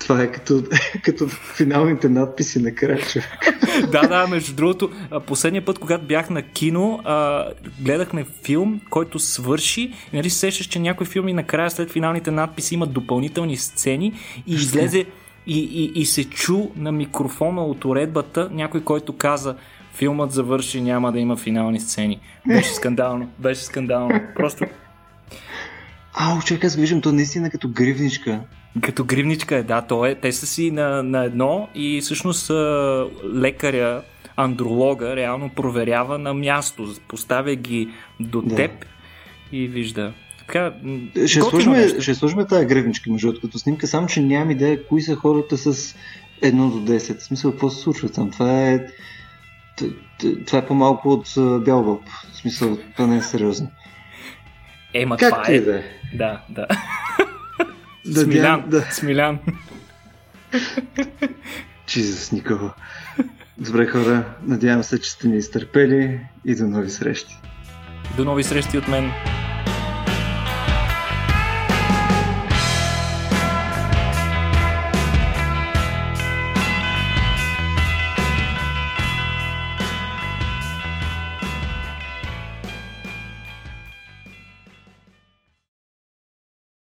Това е като, *laughs* като финалните надписи на края, *laughs* да, да, между другото, последния път, когато бях на кино, а, гледахме филм, който свърши. И, нали сещаш, че някои филми накрая след финалните надписи имат допълнителни сцени и излезе и, и, и се чу на микрофона от уредбата някой, който каза филмът завърши, няма да има финални сцени. Беше скандално, беше скандално. Просто Ау, човек, аз виждам то наистина като гривничка. Като гривничка е, да, то е. Те са си на, на едно и всъщност лекаря, андролога, реално проверява на място. Поставя ги до да. теб и вижда. Така, ще, сложим, ще сложим тази гривничка, между другото, като снимка, само че нямам идея кои са хората с 1 до 10. В смисъл, какво се случва там? Това е, това е по-малко от бял. В смисъл, това не е сериозно. Ема, как това е. Да, е. да. да. да Смилян. Да. Смилян. Чизус, Никола. Добре, хора, надявам се, че сте ни изтърпели и до нови срещи. До нови срещи от мен.